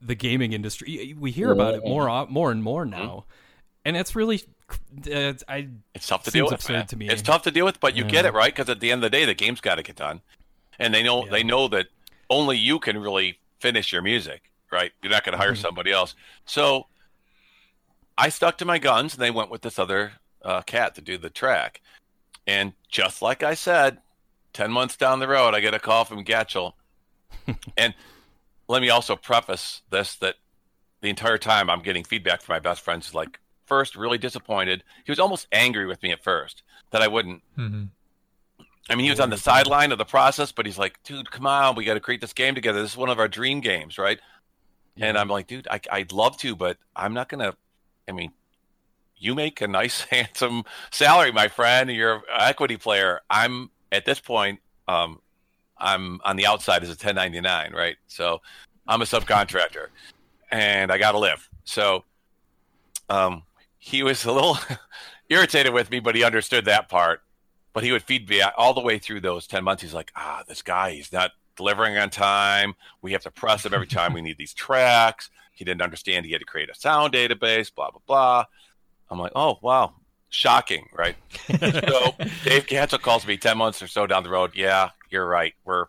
S2: the gaming industry. We hear about it more, more and more now, and it's really, uh, I
S3: It's tough to deal with.
S2: absurd
S3: man.
S2: to me.
S3: It's tough to deal with, but you get it right because at the end of the day, the game's got to get done, and they know
S2: Yeah.
S3: they know that only you can really finish your music. Right? You're not going to hire
S2: Mhm.
S3: somebody else. So I stuck to my guns, and they went with this other uh, cat to do the track. And just like I said, ten months down the road, I get a call from Gatchel, and let me also preface this that the entire time I'm getting feedback from my best friends is like first really disappointed. He was almost angry with me at first that I wouldn't.
S1: Mhm.
S3: I mean, he was on the sideline of the process, but he's like, "Dude, come on, we got to create this game together. This is one of our dream games, right?" And I'm like, "Dude, I, I'd love to, but I'm not gonna. I mean, you make a nice, handsome salary, my friend. You're an equity player. I'm at this point. Um, I'm on the outside as a 1099, right? So I'm a subcontractor, and I got to live. So, um, he was a little irritated with me, but he understood that part. But he would feed me all the way through those 10 months. He's like, ah, this guy, he's not delivering on time. We have to press him every time we need these tracks. He didn't understand he had to create a sound database, blah, blah, blah. I'm like, oh, wow. Shocking, right? so Dave Gatchel calls me 10 months or so down the road. Yeah, you're right. We're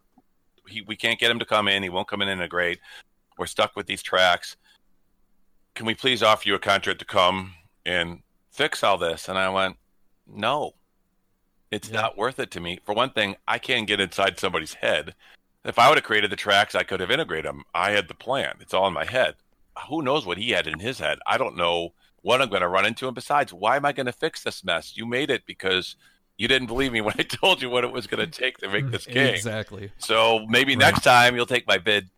S3: he, we can't get him to come in. He won't come in and integrate. We're stuck with these tracks. can we please offer you a contract to come and fix all this? And I went, no, it's
S2: Yeah.
S3: not worth it to me. For one thing, I can't get inside somebody's head. If I would have created the tracks, I could have integrated them. I had the plan. It's all in my head. Who knows what he had in his head? I don't know what I'm going to run into. And besides, why am I going to fix this mess? You made it because you didn't believe me when I told you what it was going to take to make this game.
S2: Exactly.
S3: So maybe
S2: Right.
S3: next time you'll take my bid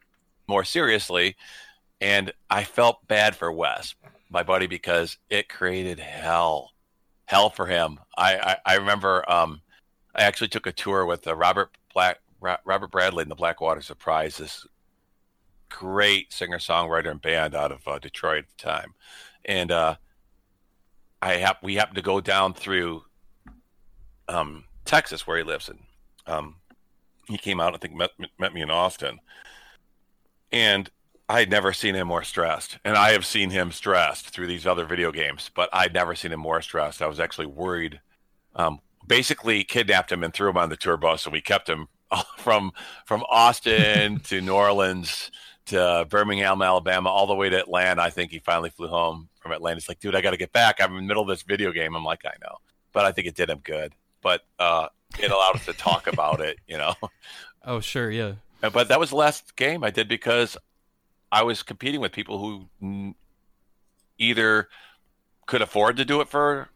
S3: more seriously. And I felt bad for Wes, my buddy, because it created hell, hell for him. I I, I remember um, I actually took a tour with uh, Robert Black Robert Bradley and the Blackwater Surprise, this great singer songwriter and band out of uh, Detroit at the time, and uh, I hap- we happened to go down through um, Texas where he lives and Um, he came out, I think, met, met me in Austin. And I had never seen him more stressed. And I have seen him stressed through these other video games, but I'd never seen him more stressed. I was actually worried. Um, basically, kidnapped him and threw him on the tour bus, and we kept him from from Austin to New Orleans to Birmingham, Alabama, all the way to Atlanta. I think he finally flew home from Atlanta. It's like, dude, I got to get back. I'm in the middle of this video game. I'm like, I know, but I think it did him good. But uh, it allowed us to talk about it, you know.
S2: Oh, sure. Yeah.
S3: Uh, But that was the last game I did because I was competing with people who either could afford to do it for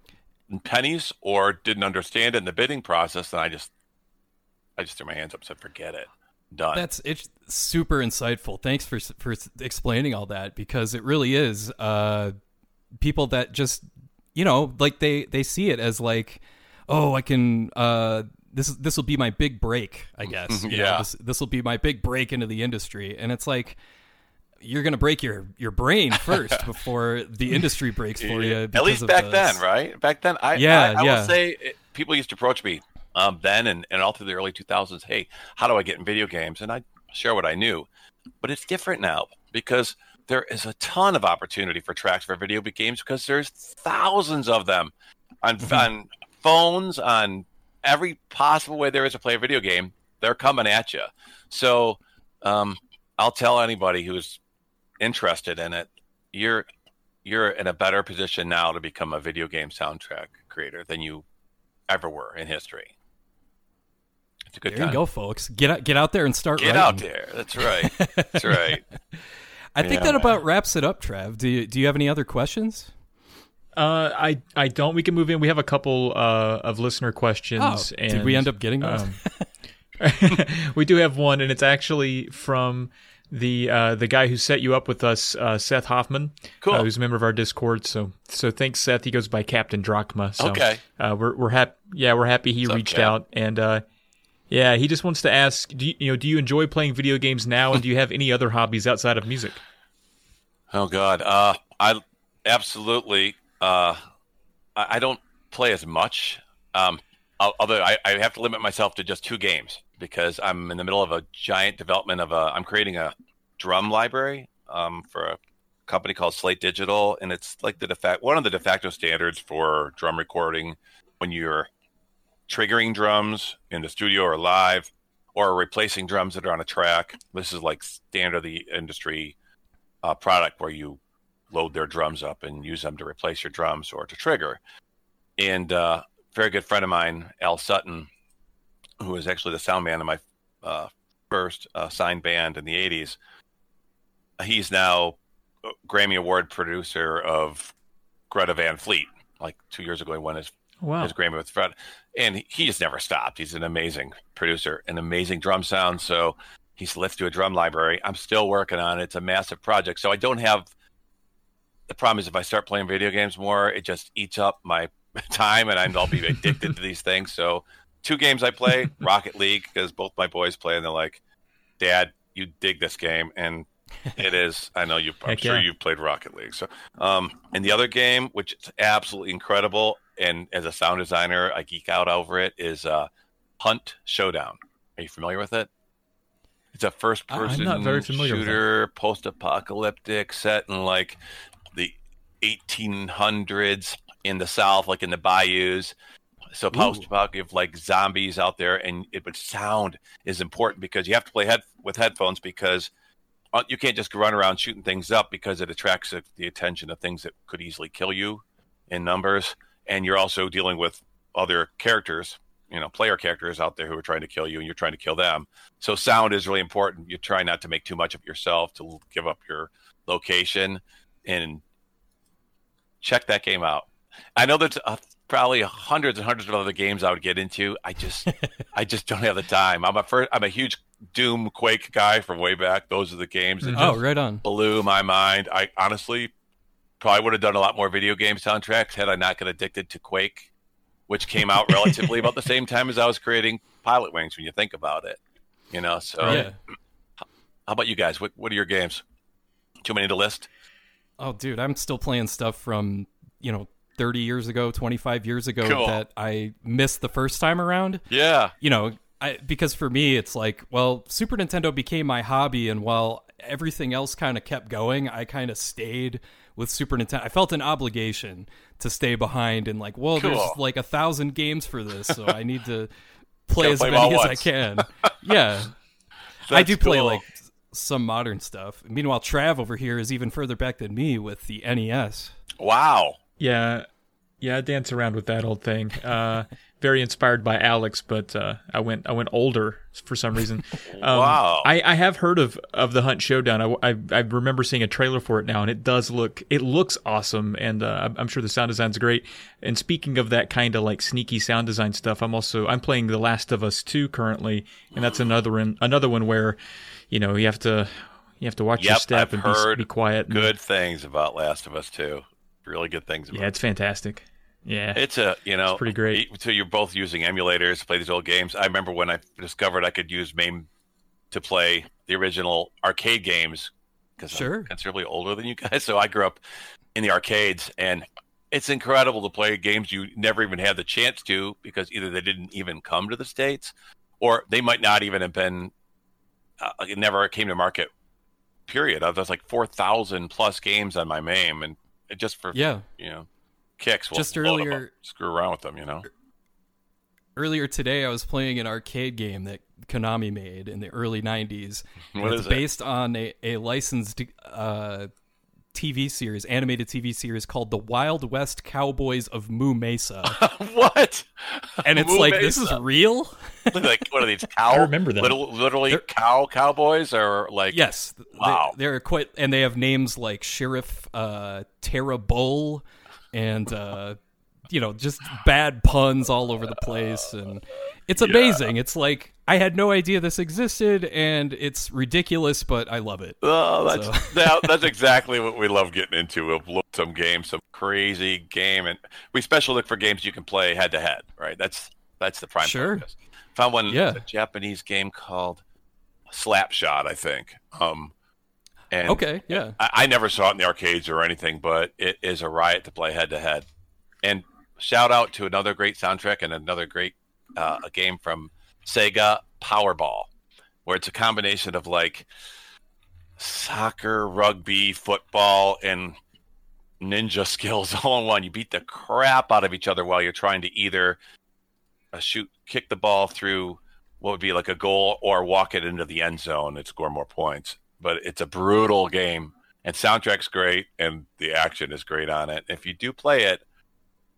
S3: pennies or didn't understand it in the bidding process, and I just, I just threw my hands up, and said, "Forget it, done."
S2: That's it's super insightful. Thanks for for explaining all that because it really is uh people that just you know like they they see it as like oh I can uh this this will be my big break I guess you know,
S3: Yeah.
S2: this this will be my big break into the industry and it's like you're gonna break your your brain first before the industry breaks for you.
S3: At least back
S2: the-
S3: then, right? Back then, I
S2: Yeah,
S3: I, I
S2: yeah.
S3: will say it, people used to approach me um, then and, and all through the early 2000s. Hey, how do I get in video games? And I share what I knew, but it's different now because there is a ton of opportunity for tracks for video games because there's thousands of them on
S2: Mm-hmm.
S3: on phones on every possible way there is to play a video game. They're coming at you. So um, I'll tell anybody who's interested in it, you're you're in a better position now to become a video game soundtrack creator than you ever were in history. It's a good
S2: There
S3: time.
S2: you go, folks. Get out get out there and start
S3: Get
S2: writing.
S3: out there. That's right. That's right.
S2: I think
S3: Yeah,
S2: that
S3: man.
S2: about wraps it up, Trav. Do you, do you have any other questions?
S1: Uh, I I don't. We can move in. We have a couple uh, of listener questions.
S2: Oh, did we end up getting those?
S1: um, we do have one, and it's actually from the uh, the guy who set you up with us, uh, Seth Hoffman,
S3: Cool.
S1: uh, who's a member of our Discord. So so thanks, Seth. He goes by Captain Drachma. So,
S3: Okay.
S1: uh, we're we're happy. Yeah, we're happy he
S3: What's
S1: reached
S3: Cap?
S1: out, and uh, yeah, he just wants to ask, do you, you know, do you enjoy playing video games now, and do you have any other hobbies outside of music?
S3: Oh God, uh, I absolutely. Uh, I, I don't play as much. Um, although I, I have to limit myself to just two games because I'm in the middle of a giant development of a. I'm creating a drum library um, for a company called Slate Digital, and it's like the de facto one of the de facto standards for drum recording when you're triggering drums in the studio or live, or replacing drums that are on a track. This is like standard of the industry uh, product where you load their drums up and use them to replace your drums or to trigger. And uh, very good friend of mine, Al Sutton, who was actually the sound man of my uh, first uh, signed band in the 80s, he's now Grammy Award producer of Greta Van Fleet. Like two years ago, he won his Oh,
S1: wow.
S3: his Grammy with Fred, and he just never stopped. He's an amazing producer, an amazing drum sound. So he's "Let's do a drum library." I'm still working on it. It's a massive project, so I don't have. The problem is if I start playing video games more, it just eats up my time, and I'll be addicted to these things. So, two games I play: Rocket League, because both my boys play, and they're like, "Dad, you dig this game," and it is. I know you. I'm
S1: Heck
S3: sure
S1: yeah.
S3: you've played Rocket League. So, um, and the other game, which is absolutely incredible, and as a sound designer, I geek out over it, is uh, Hunt Showdown. Are you familiar with it? It's a first-person
S1: not very familiar with
S3: shooter, post-apocalyptic, set in like the 1800s in the South, like in the bayous. So post-apocalyptic, like zombies out there, and it but sound is important because you have to play head with headphones because you can't just run around shooting things up because it attracts the- the attention of things that could easily kill you in numbers, and you're also dealing with other characters, you know, player characters out there who are trying to kill you, and you're trying to kill them. So sound is really important. You try not to make too much of yourself to give up your location, and check that game out. I know there's uh, probably hundreds and hundreds of other games I would get into. I just, I just don't have the time. I'm a first, I'm a huge Doom Quake guy from way back. Those are the games that mm-hmm.
S2: Oh,
S3: just
S2: right on.
S3: blew my mind. I honestly probably would have done a lot more video game soundtracks had I not got addicted to Quake, which came out relatively about the same time as I was creating Pilot Wings. When you think about it, you know. So,
S2: Yeah.
S3: how about you guys? What What are your games? Too many to list?
S2: Oh, dude, I'm still playing stuff from you know 30 years ago, 25 years ago
S3: Cool.
S2: that I missed the first time around.
S3: Yeah.
S2: you know, I, because for me, it's like, well, Super Nintendo became my hobby, and while everything else kind of kept going, I kind of stayed with Super Nintendo. I felt an obligation to stay behind and like, well, there's like a thousand games for this, so I need to play as
S3: play 'em
S2: many
S3: all
S2: as I can. Yeah, I
S3: That's
S2: do play
S3: cool.
S2: like some modern stuff. Meanwhile, Trav over here is even further back than me with the NES.
S3: Wow.
S1: Yeah, yeah, I dance around with that old thing. Uh, very inspired by Alex, but uh, I went I went older for some reason. Um,
S3: Wow.
S1: I, I have heard of, of the Hunt Showdown. I, I, I remember seeing a trailer for it now, and it does look it looks awesome, and uh, I'm- sure the sound design's great. And speaking of that kind of like sneaky sound design stuff, I'm also I'm playing The Last of Us 2 currently, and that's another one another one where you know you have to you have to watch your step
S3: I've
S1: and be, be quiet. and-
S3: Good things about Last of Us Two. Really good things. About
S1: yeah, it's fantastic. Yeah,
S3: It's a you know
S1: pretty great.
S3: So you're both using emulators to play these old games. I remember when I discovered I could use MAME to play the original arcade games because
S2: Sure.
S3: I'm considerably older than you guys. So I grew up in the arcades, and it's incredible to play games you never even had the chance to because either they didn't even come to the states, or they might not even have been. Uh, it never came to market. Period. There's like four thousand plus games on my MAME, and it just for
S2: Yeah.
S3: you know kicks. We'll
S2: Just
S3: load 'em up,
S2: earlier-
S3: screw around with them. You know.
S2: Earlier today, I was playing an arcade game that Konami made in the early 90s. and
S3: What
S2: it's
S3: it?
S2: based on a, a licensed uh, TV series, animated TV series called The Wild West Cowboys of Moo Mesa.
S3: what?
S2: And it's
S3: Moo
S2: like, this is real?
S3: like what are these cow?
S1: I remember that.
S3: Little, literally
S2: They're-
S3: cow cowboys or like
S2: yes. They-
S3: Wow.
S2: They're, quite, and they have names like Sheriff uh, Terrorbull and, uh, you know, just bad puns all over the place. And it's amazing. It's like, I had no idea this existed, and it's ridiculous, but I love it.
S3: Oh, that's
S2: So-
S3: that, that's exactly what we love getting into. We'll look some games, some crazy game, and we especially look for games you can play head to head. Right? That's that's the prime.
S2: Sure.
S3: focus. Found one,
S2: Yeah.
S3: a Japanese game called Slapshot, I think. Um, and
S2: Okay, yeah.
S3: I, I never saw it in the arcades or anything, but it is a riot to play head to head. And shout out to another great soundtrack and another great uh, a game from Sega, Powerball, where it's a combination of like soccer, rugby, football, and ninja skills all in one. You beat the crap out of each other while you're trying to either uh, shoot, kick the ball through what would be like a goal or walk it into the end zone and score more points. But it's a brutal game, and soundtrack's great, and the action is great on it. If you do play it,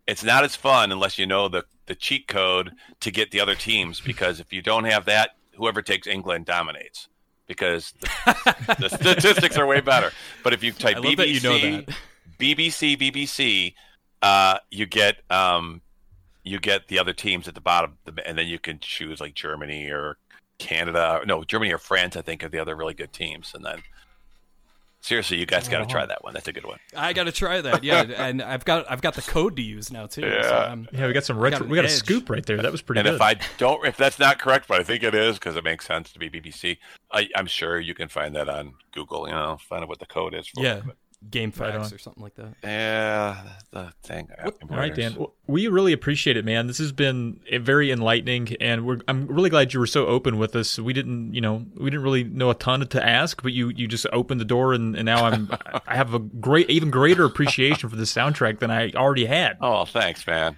S3: it's not as fun unless you know the the cheat code to get the other teams. Because if you don't have that, whoever takes England dominates. Because the, the statistics are way better. But if you type BBC,
S2: you know that.
S3: BBC, BBC, uh, you get um, you get the other teams at the bottom, and then you can choose like Germany or Canada. No, Germany or France, I think, are the other really good teams. And then, seriously, you guys got to try oh. that one. That's a good one.
S2: I got to try that. Yeah, and I've got I've got the code to use now too.
S3: Yeah.
S2: I'm,
S1: Yeah, we got some retro.
S2: got
S1: we got a scoop right there. That was pretty
S3: And
S1: good.
S3: if I don't, if that's not correct, but I think it is because it makes sense to be BBC. I, I'm sure you can find that on Google. You know, find out what the code is. For
S2: yeah,
S3: it. But,
S2: game
S1: Right
S2: facts
S1: on.
S2: or something like that.
S3: yeah, the thing.
S1: All right, Dan. Well, We really appreciate it, man. This has been very enlightening, and we're, I'm really glad you were so open with us. We didn't, you know, we didn't really know a ton to ask, but you you just opened the door, and, and now I'm I have a great, even greater appreciation for the soundtrack than I already had.
S3: Oh, thanks, man.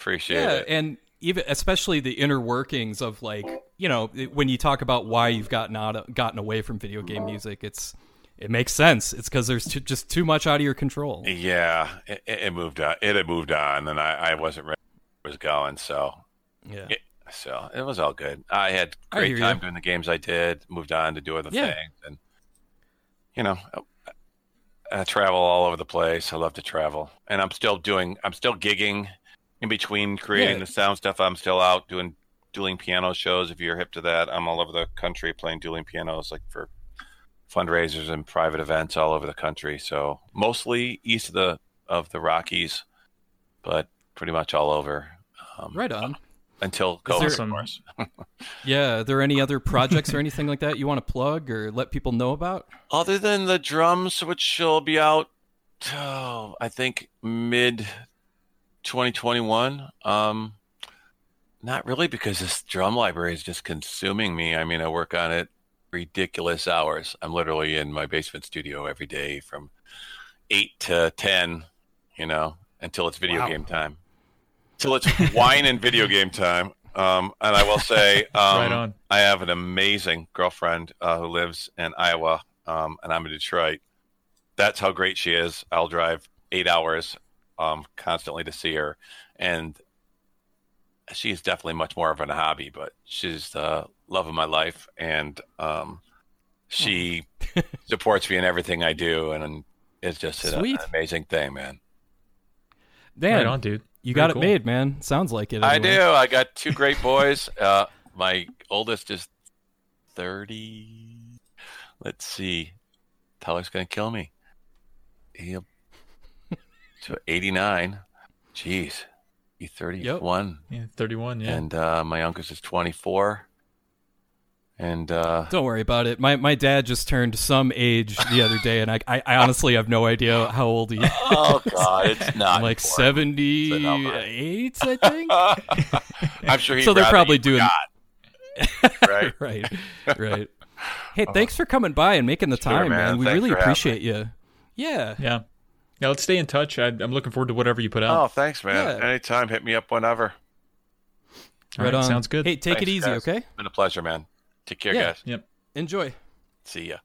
S3: Appreciate
S2: Yeah,
S3: it.
S2: and even especially the inner workings of like you know when you talk about why you've gotten out of, gotten away from video game music, it's it makes sense. It's because there's too, just too much out of your control.
S3: Yeah, it, it moved on. It had moved on, and I, I wasn't ready where it was going. So
S2: Yeah.
S3: it, so it was all good. I had great
S2: hear
S3: time
S2: you.
S3: doing the games I did. Moved on to do other
S2: Yeah.
S3: things, and you know, I travel all over the place. I love to travel, and I'm still doing. I'm still gigging in between creating
S2: Yeah.
S3: the sound stuff. I'm still out doing dueling piano shows. If you're hip to that, I'm all over the country playing dueling pianos, like for fundraisers and private events all over the country. So mostly east of the of the Rockies, but pretty much all over. Um,
S2: Right on.
S3: until COVID, of course.
S2: Yeah. Are there any other projects or anything like that you want to plug or let people know about?
S3: Other than the drums, which will be out, oh, I think mid 2021. Um, not really, because this drum library is just consuming me. I mean, I work on it ridiculous hours. I'm literally in my basement studio every day from eight to ten, you know, until it's video
S2: Wow.
S3: game time. Till it's wine and video game time. Um, and I will say, um,
S1: Right on.
S3: I have an amazing girlfriend uh, who lives in Iowa, um, and I'm in Detroit. That's how great she is. I'll drive eight hours um, constantly to see her, and she's definitely much more of a hobby, but she's the love of my life, and um, she supports me in everything I do, and it's just an,
S2: Sweet.
S3: amazing thing, man.
S2: Dan,
S1: right on, dude.
S2: you
S1: Very
S2: got
S1: cool.
S2: it made, man. Sounds like it.
S3: I do. I got two great boys. uh, my oldest is thirty. Let's see. Tyler's gonna kill me. He'll so eighty nine. Jeez, be thirty one.
S1: Yeah, 31. Yeah.
S3: And uh, my youngest is twenty four. And uh,
S2: Don't worry about it. My my dad just turned some age the other day, and I I, I honestly have no idea how old he is.
S3: oh god, it's not
S2: like seventy eight, I think.
S3: I'm sure he's
S2: So they're probably doing-
S3: right.
S2: right, right. Hey, thanks for coming by and making the
S3: Sure,
S2: time,
S3: man.
S2: man. We
S3: Thanks
S2: really appreciate you. Yeah,
S1: yeah. Yeah, let's stay in touch. I, I'm looking forward to whatever you put out.
S3: Oh, thanks, man.
S2: Yeah.
S3: Anytime, hit me up whenever.
S1: All
S2: right
S1: right,
S2: on.
S1: Sounds good.
S2: Hey, take
S3: Thanks,
S2: it easy,
S3: guys.
S2: okay?
S3: Been a pleasure, man. Take care,
S2: Yeah.
S3: guys.
S1: Yep.
S2: Enjoy.
S3: See ya.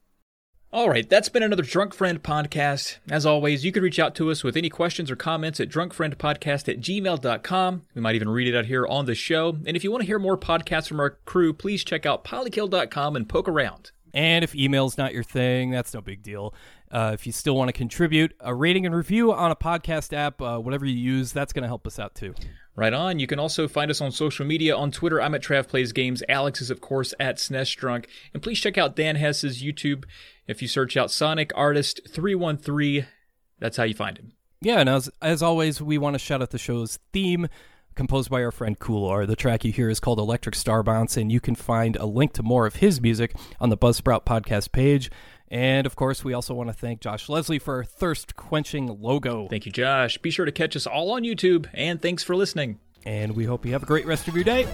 S1: All right, that's been another Drunk Friend podcast. As always, you can reach out to us with any questions or comments at drunkfriendpodcast at gmail.com. We might even read it out here on the show. And if you want to hear more podcasts from our crew, please check out polykill.com and poke around.
S2: And if email's not your thing, that's no big deal. Uh, if you still want to contribute, a rating and review on a podcast app, uh, whatever you use, that's going to help us out too.
S1: Right on. You can also find us on social media. On Twitter, I'm at Trav Plays Games. Alex is, of course, at SNES Drunk. And please check out Dan Hess's YouTube. If you search out Sonic Artist 313, that's how you find him.
S2: Yeah, and as, as always, we want to shout out the show's theme, composed by our friend Coolar. The track you hear is called Electric Star Bounce, and you can find a link to more of his music on the Buzzsprout podcast page. And of course, we also want to thank Josh Leslie for our thirst quenching logo.
S1: Thank you, Josh. Be sure to catch us all on YouTube, and thanks for listening.
S2: And we hope you have a great rest of your day.